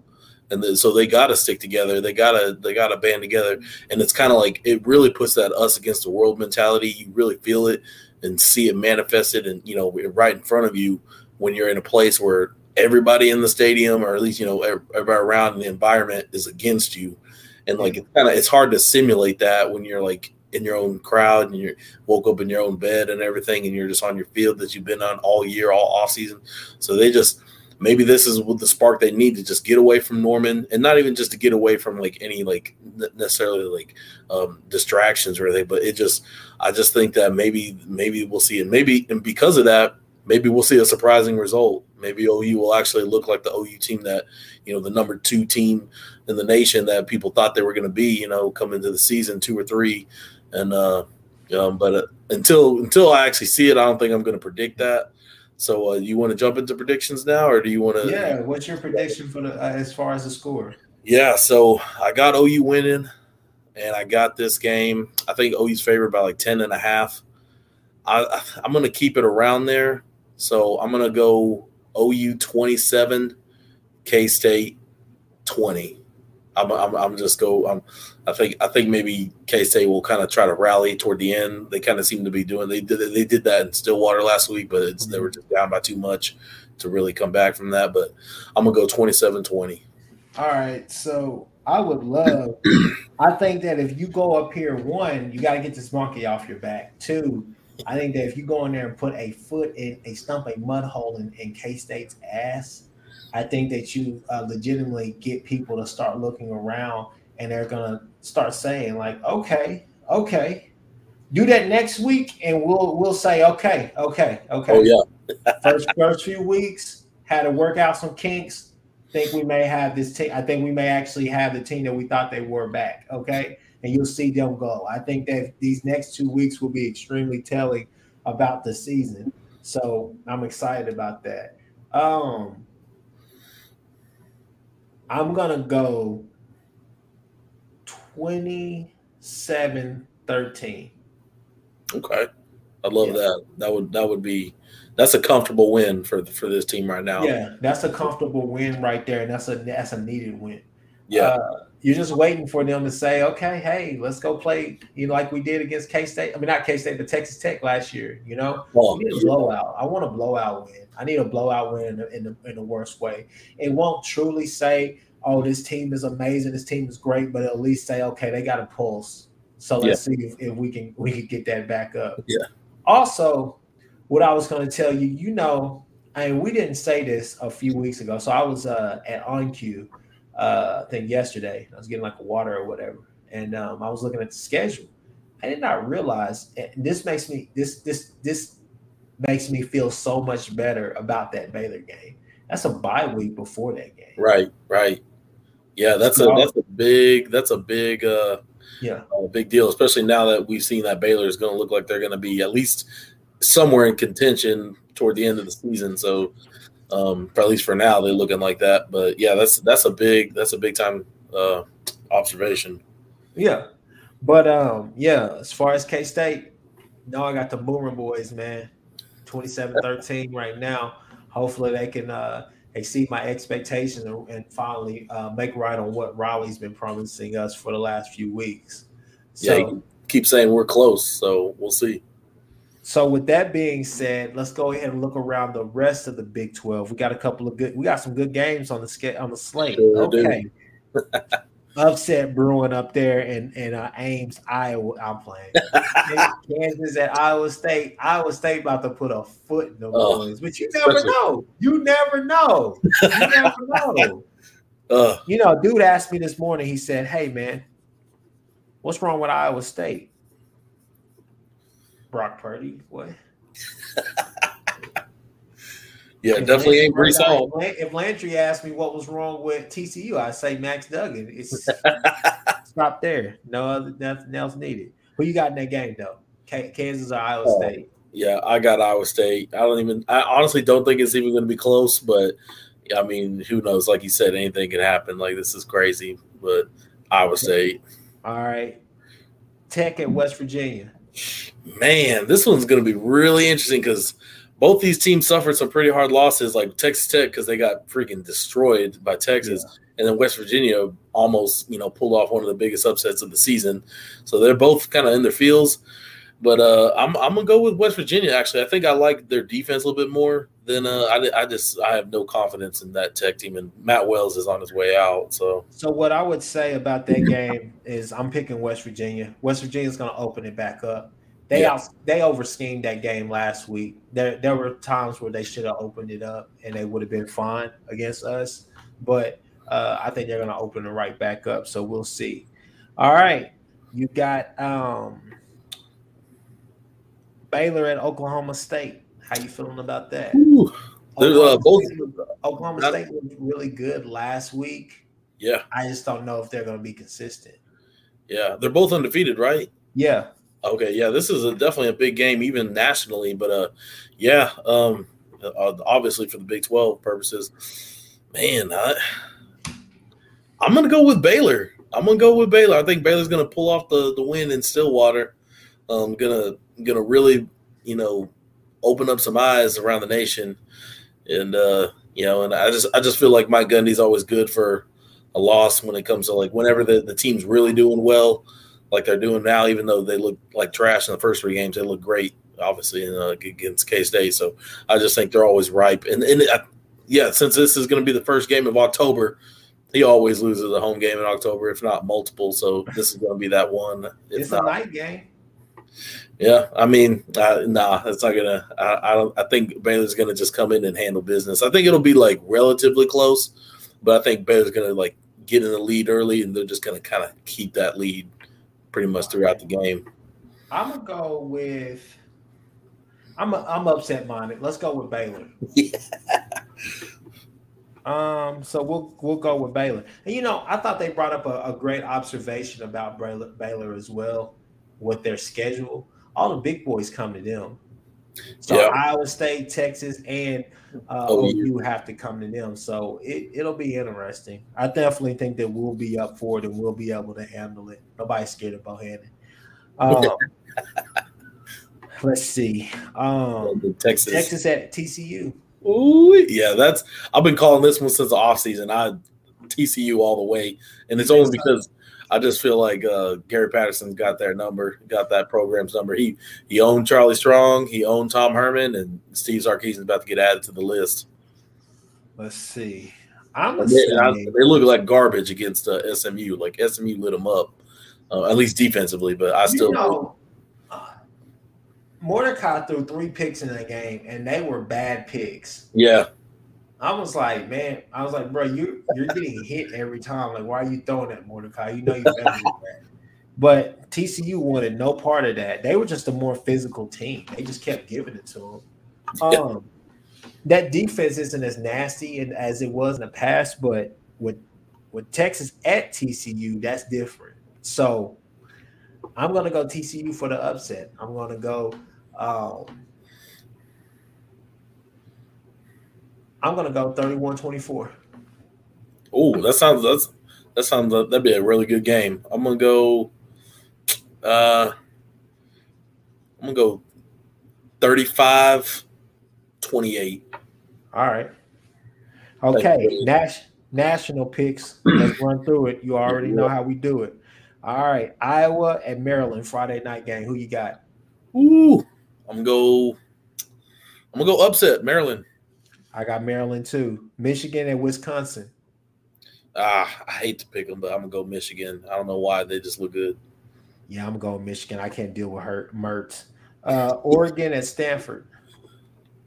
and then, so they got to stick together. They gotta they gotta band together, and it's kind of like it really puts that us against the world mentality. You really feel it and see it manifested, and you know right in front of you when you're in a place where everybody in the stadium, or at least you know everybody around the environment, is against you, and like it's kind of it's hard to simulate that when you're like in your own crowd and you're woke up in your own bed and everything, and you're just on your field that you've been on all year, all off season. So they just maybe this is what the spark they need to just get away from Norman, and not even just to get away from like any like necessarily like um, distractions or anything. But it just, I just think that maybe maybe we'll see it. Maybe and because of that, maybe we'll see a surprising result. Maybe OU will actually look like the OU team that you know the number two team in the nation that people thought they were going to be. You know, come into the season two or three, and uh, um, but uh, until until I actually see it, I don't think I'm going to predict that. So uh, you want to jump into predictions now, or do you want to? Yeah. What's your prediction for the uh, as far as the score? Yeah. So I got OU winning, and I got this game. I think OU's favored by like 10 and a half. I, I'm going to keep it around there. So I'm going to go OU 27, K State 20. I'm, I'm, I'm just go. I'm, I think I think maybe K State will kind of try to rally toward the end. They kind of seem to be doing. They did they did that in Stillwater last week, but mm-hmm. they were just down by too much to really come back from that. But I'm gonna go 27-20. All right, so I would love. I think that if you go up here, one, you got to get this monkey off your back. Two, I think that if you go in there and put a foot in a stump a mud hole in, in K State's ass, I think that you uh, legitimately get people to start looking around and they're gonna start saying like, okay, okay, do that next week, and we'll we'll say, okay, okay, okay. Oh yeah. <laughs> first first few weeks had to work out some kinks. Think we may have this team. I think we may actually have the team that we thought they were back. Okay, and you'll see them go. I think that these next two weeks will be extremely telling about the season. So I'm excited about that. Um, I'm gonna go 27 13. Okay. I love Yeah. that. That would that would be that's a comfortable win for for this team right now. Yeah, that's a comfortable win right there, and that's a that's a needed win. Yeah. Uh, you're just waiting for them to say, okay, hey, let's go play, you know, like we did against K State. I mean, not K State, but Texas Tech last year. You know, Oh, I need a blowout. I want a blowout win. I need a blowout win in the, in the in the worst way. It won't truly say, oh, this team is amazing, this team is great, but at least say, okay, they got a pulse. So let's see if, if we can we can get that back up. Yeah. Also, what I was going to tell you, you know, and we didn't say this a few weeks ago. So I was uh, at OnQ, uh, thing yesterday. I was getting like a water or whatever, and um, I was looking at the schedule. I did not realize, and this makes me this this this makes me feel so much better about that Baylor game. That's a bye week before that game. Right, right. Yeah, that's a that's a big that's a big uh Yeah, a big deal, especially now that we've seen that Baylor is going to look like they're going to be at least somewhere in contention toward the end of the season. So, um, for at least for now, they're looking like that. But yeah, that's that's a big that's a big time uh, observation. yeah. But um, yeah, as far as K State, no, I got the Boomer boys, man. 27-13 right now. Hopefully they can uh exceed my expectations and, finally uh, make right on what Riley's been promising us for the last few weeks. So, yeah, keep saying we're close, so we'll see. So with that being said, let's go ahead and look around the rest of the Big 12. We got a couple of good we got some good games on the sk- on the slate. Sure okay. Upset brewing up there in, in uh, Ames, Iowa. I'm playing. <laughs> Kansas at Iowa State. Iowa State about to put a foot in the Oh, boys, but you never know. You never know. You never <laughs> know. Uh, You know, dude asked me this morning. He said, "Hey, man, what's wrong with Iowa State?" Brock Purdy, what? <laughs> yeah, If definitely ain't Landry- Breece Hall. If Lan- Landry asked me what was wrong with TCU, I'd say Max Duggan. It's <laughs> stop there. No other nothing else needed. Who you got in that game though? K- Kansas or Iowa Oh. State? Yeah, I got Iowa State. I don't even. I honestly don't think it's even going to be close. But I mean, who knows? Like you said, anything can happen. Like this is crazy. But Iowa State, All right. Tech at West Virginia. Man, this one's going to be really interesting because both these teams suffered some pretty hard losses. Like Texas Tech because they got freaking destroyed by Texas, and then West Virginia almost you know pulled off one of the biggest upsets of the season. So they're both kind of in their fields. But uh, I'm I'm gonna go with West Virginia. Actually, I think I like their defense a little bit more than uh, I. I just I have no confidence in that Tech team, and Matt Wells is on his way out. So So what I would say about that game is I'm picking West Virginia. West Virginia's going to open it back up. They Yeah. out they over schemed that game last week. There there were times where they should have opened it up and they would have been fine against us, but uh, I think they're going to open it right back up. So we'll see. All right, you got um, Baylor at Oklahoma State. How you feeling about that? Ooh, They're, uh, both- State was- Oklahoma Not- State was really good last week. yeah, I just don't know if they're going to be consistent. yeah, they're both undefeated, right? Yeah, Okay, yeah, this is a, definitely a big game, even nationally. But uh, yeah, um, uh, obviously for the Big Twelve purposes, man, I, I'm gonna go with Baylor. I'm gonna go with Baylor. I think Baylor's gonna pull off the the win in Stillwater. Um, gonna gonna really, you know, open up some eyes around the nation, and uh, you know, and I just I just feel like Mike Gundy's always good for a loss when it comes to like whenever the, the team's really doing well like they're doing now, even though they look like trash in the first three games, they look great, obviously, in, uh, against K State. So I just think they're always ripe. And, and uh, yeah, since this is going to be the first game of October, he always loses a home game in October, if not multiple. So this is going to be that one. It's not, a night game. Yeah, I mean, uh, nah, it's not gonna. I, I don't. I think Baylor's gonna just come in and handle business. I think it'll be like relatively close, but I think Baylor's gonna like get in the lead early, and they're just going to kind of keep that lead pretty much throughout the game. I'm gonna go with. I'm a, I'm upset minded. Let's go with Baylor. Yeah. <laughs> Um, so we'll we'll go with Baylor. And you know, I thought they brought up a, a great observation about Baylor, Baylor as well with their schedule. All the big boys come to them. So Yeah. Iowa State, Texas, and uh, Oh, OU have to come to them. So it, it'll be interesting. I definitely think that we'll be up for it and we'll be able to handle it. Nobody's scared of Bohanon. Um, <laughs> let's see. Um, Texas. Texas at TCU. Ooh, yeah, that's I've been calling this one since the offseason. I TCU all the way, and it's only because I just feel like uh, Gary Patterson's got their number, got that program's number. He he owned Charlie Strong, he owned Tom Herman, and Steve Sarkisian is about to get added to the list. Let's see. I'm they, I- they look like garbage against uh, SMU. Like SMU lit them up, uh, at least defensively. But I still you know, uh, Mordecai threw three picks in that game, and they were bad picks. yeah, I was like, man, I was like, bro, you you're getting hit every time. Like, why are you throwing that, Mordecai? You know you better than that. But TCU wanted no part of that. They were just a more physical team. They just kept giving it to them. Um, that defense isn't as nasty and as it was in the past, but with with Texas at TCU, that's different. So I'm gonna go TCU for the upset. I'm gonna go. Um, I'm gonna go 31-24. Oh, that sounds that's that sounds that'd be a really good game. I'm gonna go. Uh, I'm gonna go 35 28. All right. Okay. Nash, national picks. Let's run through it. You already know how we do it. All right. Iowa and Maryland Friday night game. Who you got? Ooh, I'm gonna go. I'm gonna go upset Maryland. I got Maryland too. Michigan and Wisconsin. Ah, I hate to pick them, but I'm gonna go Michigan. I don't know why they just look good. Yeah, I'm going Michigan. I can't deal with hurt Mertz. Uh, Oregon and Stanford.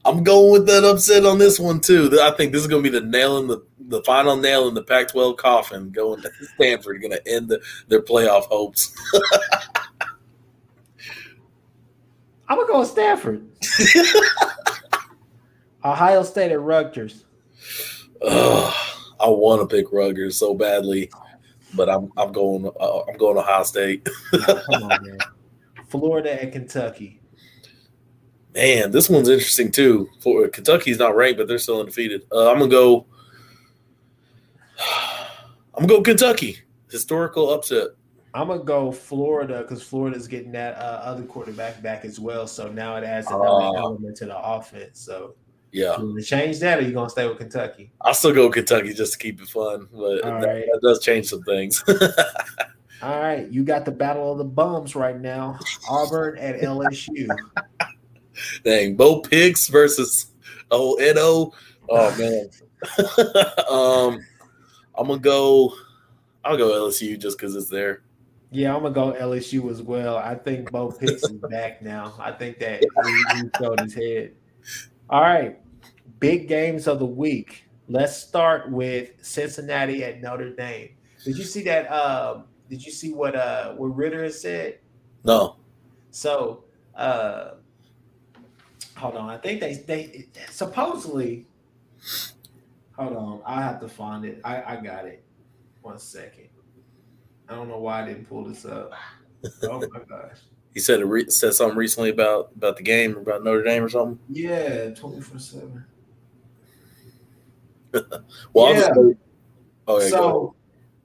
I'm going with that upset on this one too. I think this is gonna be the nail in the the final nail in the Pac-12 coffin. Going to <laughs> Stanford, gonna end the, their playoff hopes. <laughs> I'm gonna go with Stanford. <laughs> Ohio State at Rutgers. I want to pick Rutgers so badly, but I'm I'm going uh, I'm going Ohio State. Come on, <laughs> man. Florida and Kentucky. Man, this one's interesting too. For Kentucky's not ranked, but they're still undefeated. Uh, I'm gonna go. <sighs> I'm gonna go Kentucky. Historical upset. I'm gonna go Florida because Florida's getting that uh, other quarterback back as well. So now it adds another Oh. element to the offense. So Yeah, you change that, or you gonna stay with Kentucky? I'll still go Kentucky just to keep it fun, but that, right. that does change some things. <laughs> All right, you got the battle of the bums right now. Auburn at LSU. Dang, Bo Picks versus oh Edo. Oh man. <laughs> um, I'm gonna go. I'll go LSU just because it's there. Yeah, I'm gonna go LSU as well. I think Bo Pitts is back now. I think that <laughs> he, he showed his head. All right, big games of the week. Let's start with Cincinnati at Notre Dame. Did you see that? Um, did you see what uh what Ridder has said? No, So, uh, hold on. I think they they supposedly. Hold on, I have to find it. I I got it. One second. I don't know why I didn't pull this up. <laughs> Oh my gosh. he said re- said something recently about about the game about Notre Dame or something. Yeah, twenty four seven. <laughs> Well, Yeah. go- okay, go so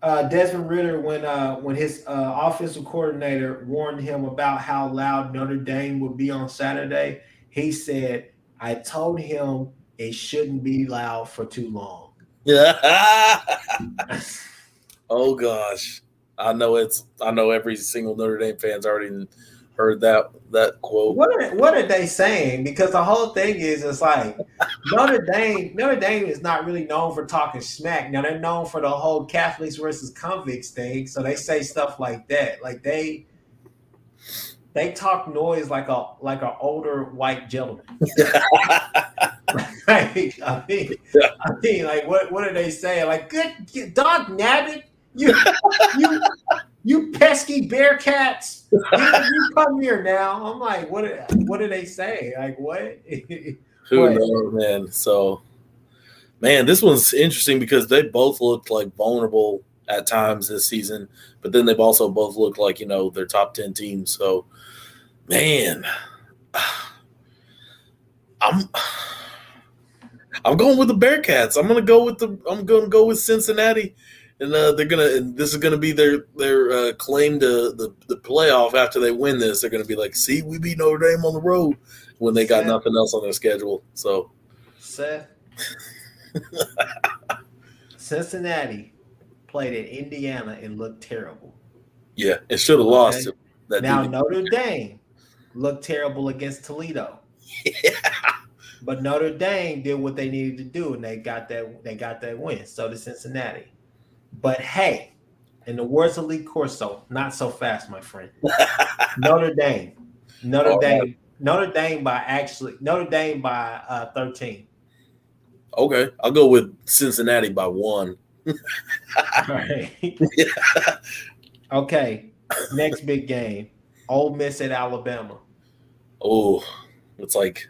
uh, Desmond Ridder, when uh, when his uh, offensive coordinator warned him about how loud Notre Dame would be on Saturday, he said, "I told him it shouldn't be loud for too long." Yeah. <laughs> oh gosh, I know it's. I know every single Notre Dame fan's already heard that that quote. What are what are they saying? Because the whole thing is, it's like Notre Dame. Notre Dame is not really known for talking smack. Now they're known for the whole Catholics versus convicts thing, so they say stuff like that. Like they, they talk noise like a like an older white gentleman. <laughs> <laughs> like, I mean, I mean, like what what are they saying? Like, good dog nabbit, you you you pesky bearcats, you, you come here now. I'm like, what what do they say? Like what? <laughs> Who knows, man? So, man, this one's interesting because they both looked like vulnerable at times this season, but then they've also both looked like you know they're top ten teams. So, man, <sighs> I'm <sighs> I'm going with the Bearcats. I'm gonna go with the I'm gonna go with Cincinnati, and uh, they're gonna. And this is gonna be their their uh, claim to the the playoff after they win this. They're gonna be like, see, we beat Notre Dame on the road when they got Seth, nothing else on their schedule. So, Seth, <laughs> Cincinnati played at Indiana and looked terrible. Yeah, it should have okay. lost. now Notre Dame looked terrible against Toledo. Yeah. <laughs> But Notre Dame did what they needed to do, and they got that they got that win. So did Cincinnati. But hey, in the words of Lee Corso, not so fast, my friend. <laughs> Notre Dame, Notre All Dame, right. Notre Dame by actually Notre Dame by uh, thirteen. Okay, I'll go with Cincinnati by one. All right. <laughs> okay, next big game: Ole Miss at Alabama. Oh, it's like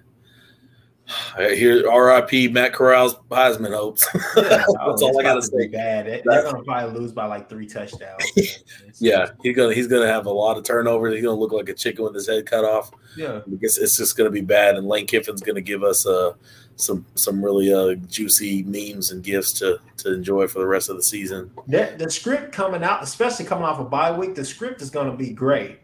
<sighs> here, R.I.P. Matt Corral's Heisman hopes. Yeah, <laughs> <laughs> That's all I gotta say. Bad. They're gonna probably lose by like three touchdowns. <laughs> yeah, he's gonna he's gonna have a lot of turnovers. He's gonna look like a chicken with his head cut off. Yeah, I guess it's just gonna be bad. And Lane Kiffin's gonna give us uh, some some really uh, juicy memes and gifts to to enjoy for the rest of the season. The, the script coming out, especially coming off a of bye week, the script is gonna be great,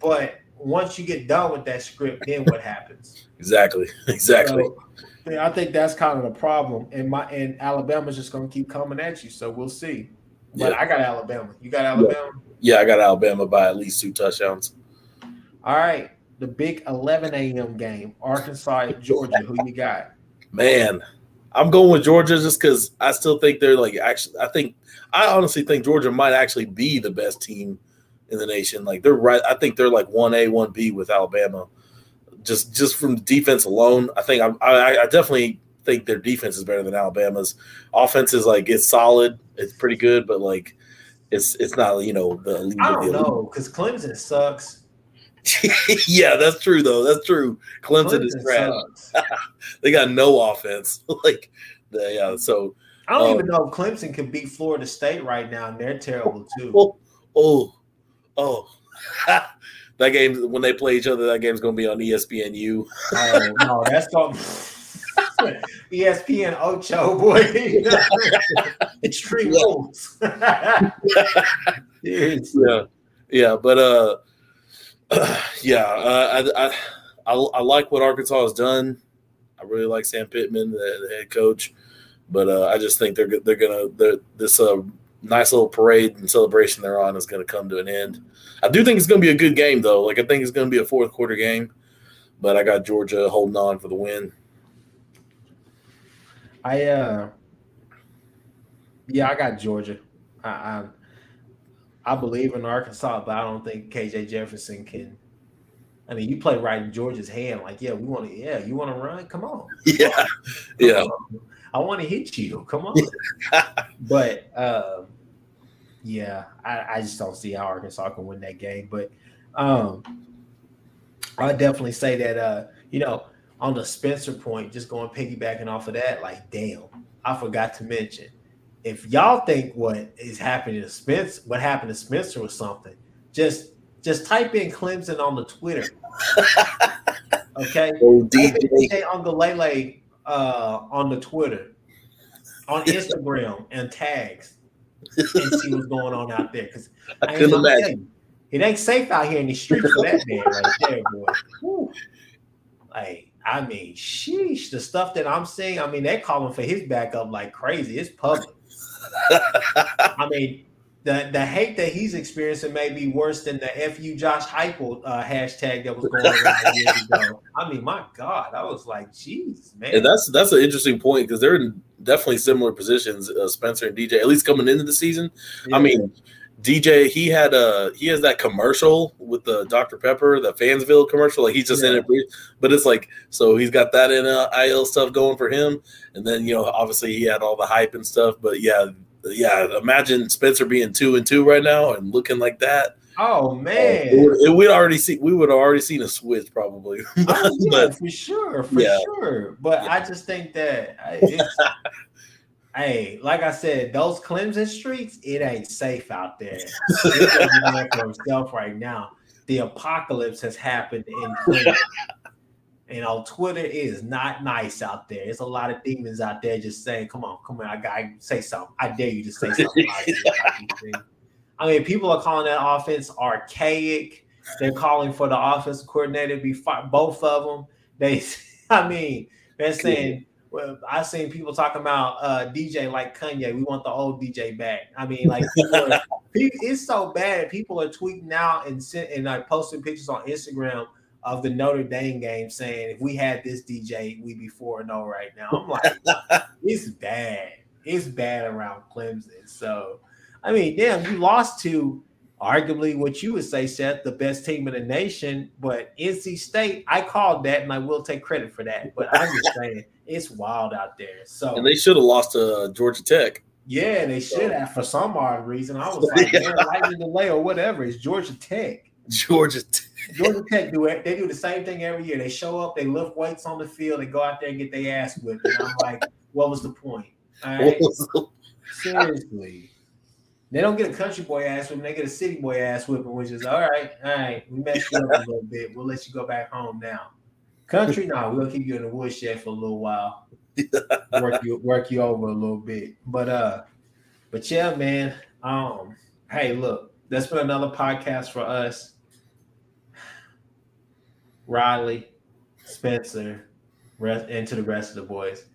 but once you get done with that script, then what happens? Exactly. <laughs> Exactly. So, I think that's kind of the problem. And my and Alabama's just gonna keep coming at you. So we'll see. But yeah. I got Alabama. You got Alabama? Yeah. yeah, I got Alabama by at least two touchdowns. All right. The big 11 a.m. game, Arkansas Georgia. Who you got? Man, I'm going with Georgia just because I still think they're like actually. I think I honestly think Georgia might actually be the best team in the nation. Like they're right. I think they're like one A, one B with Alabama just just from defense alone, I think I, I, I definitely think their defense is better than Alabama's. Offense is like it's solid, it's pretty good, but like it's it's not you know the elite. I don't know because Clemson sucks. <laughs> yeah, that's true though. That's true. Clemson, Clemson is trash. <laughs> they got no offense. <laughs> like, the, yeah. So I don't um, even know if Clemson can beat Florida State right now, and they're terrible too. Oh, oh, oh. <laughs> that game when they play each other, that game's going to be on ESPNU. oh no, that's called <laughs> ESPN Ocho boy. <laughs> Extreme rules. yeah, yeah, but uh, <clears throat> yeah, uh, I, I, I I like what Arkansas has done. I really like Sam Pittman, the, the head coach, but uh, I just think they're they're gonna they're, this uh, nice little parade and celebration they're on is going to come to an end. I do think it's going to be a good game, though. Like I think it's going to be a fourth quarter game, but I got Georgia holding on for the win. I uh, yeah, I got Georgia. I, I I believe in Arkansas, but I don't think KJ Jefferson can. I mean, you play right in Georgia's hand. Like, yeah, we want to. Yeah, you want to run? Come on. <laughs> Yeah, yeah. On. I want to hit you. Come on. <laughs> but um, yeah, I, I, just don't see how Arkansas can win that game. But um, I definitely say that uh, you know, on the Spencer point, just going piggybacking off of that, like, damn, I forgot to mention. If y'all think what is happening to Spencer, what happened to Spencer was something, just just type in Clemson on the Twitter. <laughs> okay. Oh, DJ. DJ Uiagalelei uh, on the Twitter, on Instagram, and tags and see what's going on out there. Because I, I couldn't imagine. it ain't safe out here in the streets for that man right there, boy. Woo. Like, I mean, sheesh, the stuff that I'm seeing, I mean, they're calling for his backup like crazy. It's public. <laughs> I mean, the the hate that he's experiencing may be worse than the "fu Josh Heupel" uh, hashtag that was going around years ago. I mean, my God, I was like, "Jeez, man." And that's that's an interesting point because they're in definitely similar positions, uh, Spencer and DJ. At least coming into the season, yeah. I mean, DJ, he had a he has that commercial with the Dr Pepper, the Fansville commercial. Like he's just yeah. in it, but it's like so he's got that in uh, IL stuff going for him, and then you know obviously he had all the hype and stuff. But yeah, yeah, imagine Spencer being two and two right now and looking like that. Oh man, uh, we'd already see we would have already seen a switch probably. <laughs> oh, <laughs> yeah, but, for sure, for yeah. sure. But yeah. I just think that <laughs> hey, like I said, those Clemson streets, it ain't safe out there. for himself right now. The apocalypse has happened in Clemson. You know, Twitter is not nice out there. There's a lot of demons out there just saying, "Come on, come on, I gotta say something. I dare you to say something." <laughs> I mean, people are calling that offense archaic. They're calling for the offense coordinator to be fired. Both of them. They, <laughs> I mean, they're saying well, I've seen people talking about uh, DJ like Kanye. We want the old DJ back. I mean, like <laughs> it's so bad. People are tweeting out and sent, and like posting pictures on Instagram of the Notre Dame game, saying if we had this DJ, we'd be four and zero oh right now. I'm like, <laughs> it's bad. It's bad around Clemson. So, I mean, damn, you lost to arguably what you would say, Seth, the best team in the nation. But NC State, I called that, and I will take credit for that. But I'm just <laughs> saying, it's wild out there. So and they should have lost to uh, Georgia Tech. Yeah, they should have for some odd reason. I was <laughs> like, man, lightning delay or whatever. It's Georgia Tech. Georgia Tech. Georgia Tech do it. They do the same thing every year. They show up, they lift weights on the field, they go out there and get their ass whipped. And I'm like, what was the point? Seriously. They don't get a country boy ass whipping, they get a city boy ass whipping, which is all right, all right, we messed you up a little bit. We'll let you go back home now. Country, no, we'll keep you in the woodshed for a little while. <laughs> work you work you over a little bit. But uh, but yeah, man. Um, hey, look, that's been another podcast for us. Riley, Spencer, rest, and to the rest of the boys.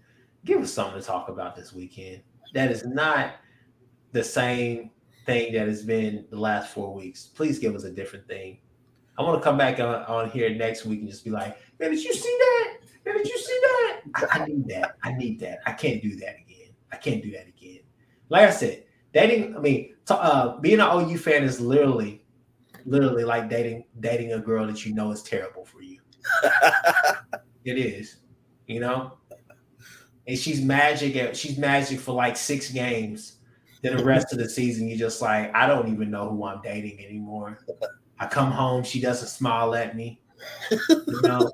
Give us something to talk about this weekend. That is not the same thing that has been the last four weeks. Please give us a different thing. I want to come back on, on here next week and just be like, man, did you see that? Man, did you see that? I, I need that. I need that. I can't do that again. I can't do that again. Like I said, dating, I mean, uh, being an OU fan is literally, literally like dating dating a girl that you know is terrible for you. <laughs> it is, you know? And she's magic at she's magic for like six games. Then the rest of the season, you just like, I don't even know who I'm dating anymore. I come home, she doesn't smile at me. You know,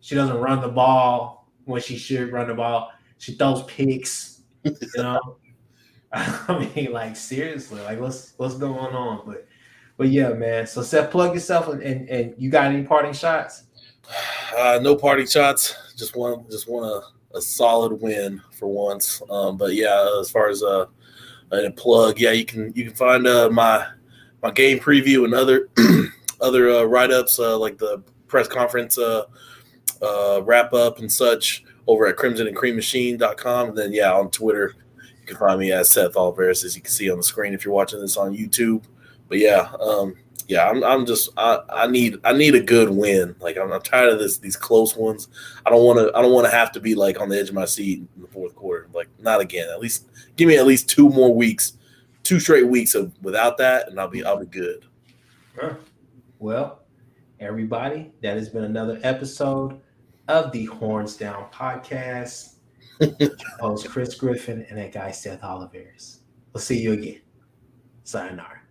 she doesn't run the ball when she should run the ball. She throws picks. You know, <laughs> I mean, like seriously, like what's what's going on? But but yeah, man. So Seth, plug yourself and and, and you got any parting shots? Uh, no parting shots. Just want just want a, a solid win for once. Um, but yeah, as far as uh, a plug, yeah, you can you can find uh, my my game preview and other <clears throat> other uh, write ups uh, like the press conference uh, uh, wrap up and such over at crimson and then, yeah, on Twitter, you can find me as Seth Oliveras, as you can see on the screen if you're watching this on YouTube. But yeah, um, yeah, I'm, I'm just I, I need I need a good win. Like I'm, I'm tired of this these close ones. I don't want to I don't want to have to be like on the edge of my seat in the fourth quarter. Like not again. At least give me at least two more weeks two straight weeks of without that, and I'll be I'll be good. Well, everybody, that has been another episode of the Horns Down podcast. <laughs> host Chris Griffin and that guy Seth Oliveras. We'll see you again. Sayonara.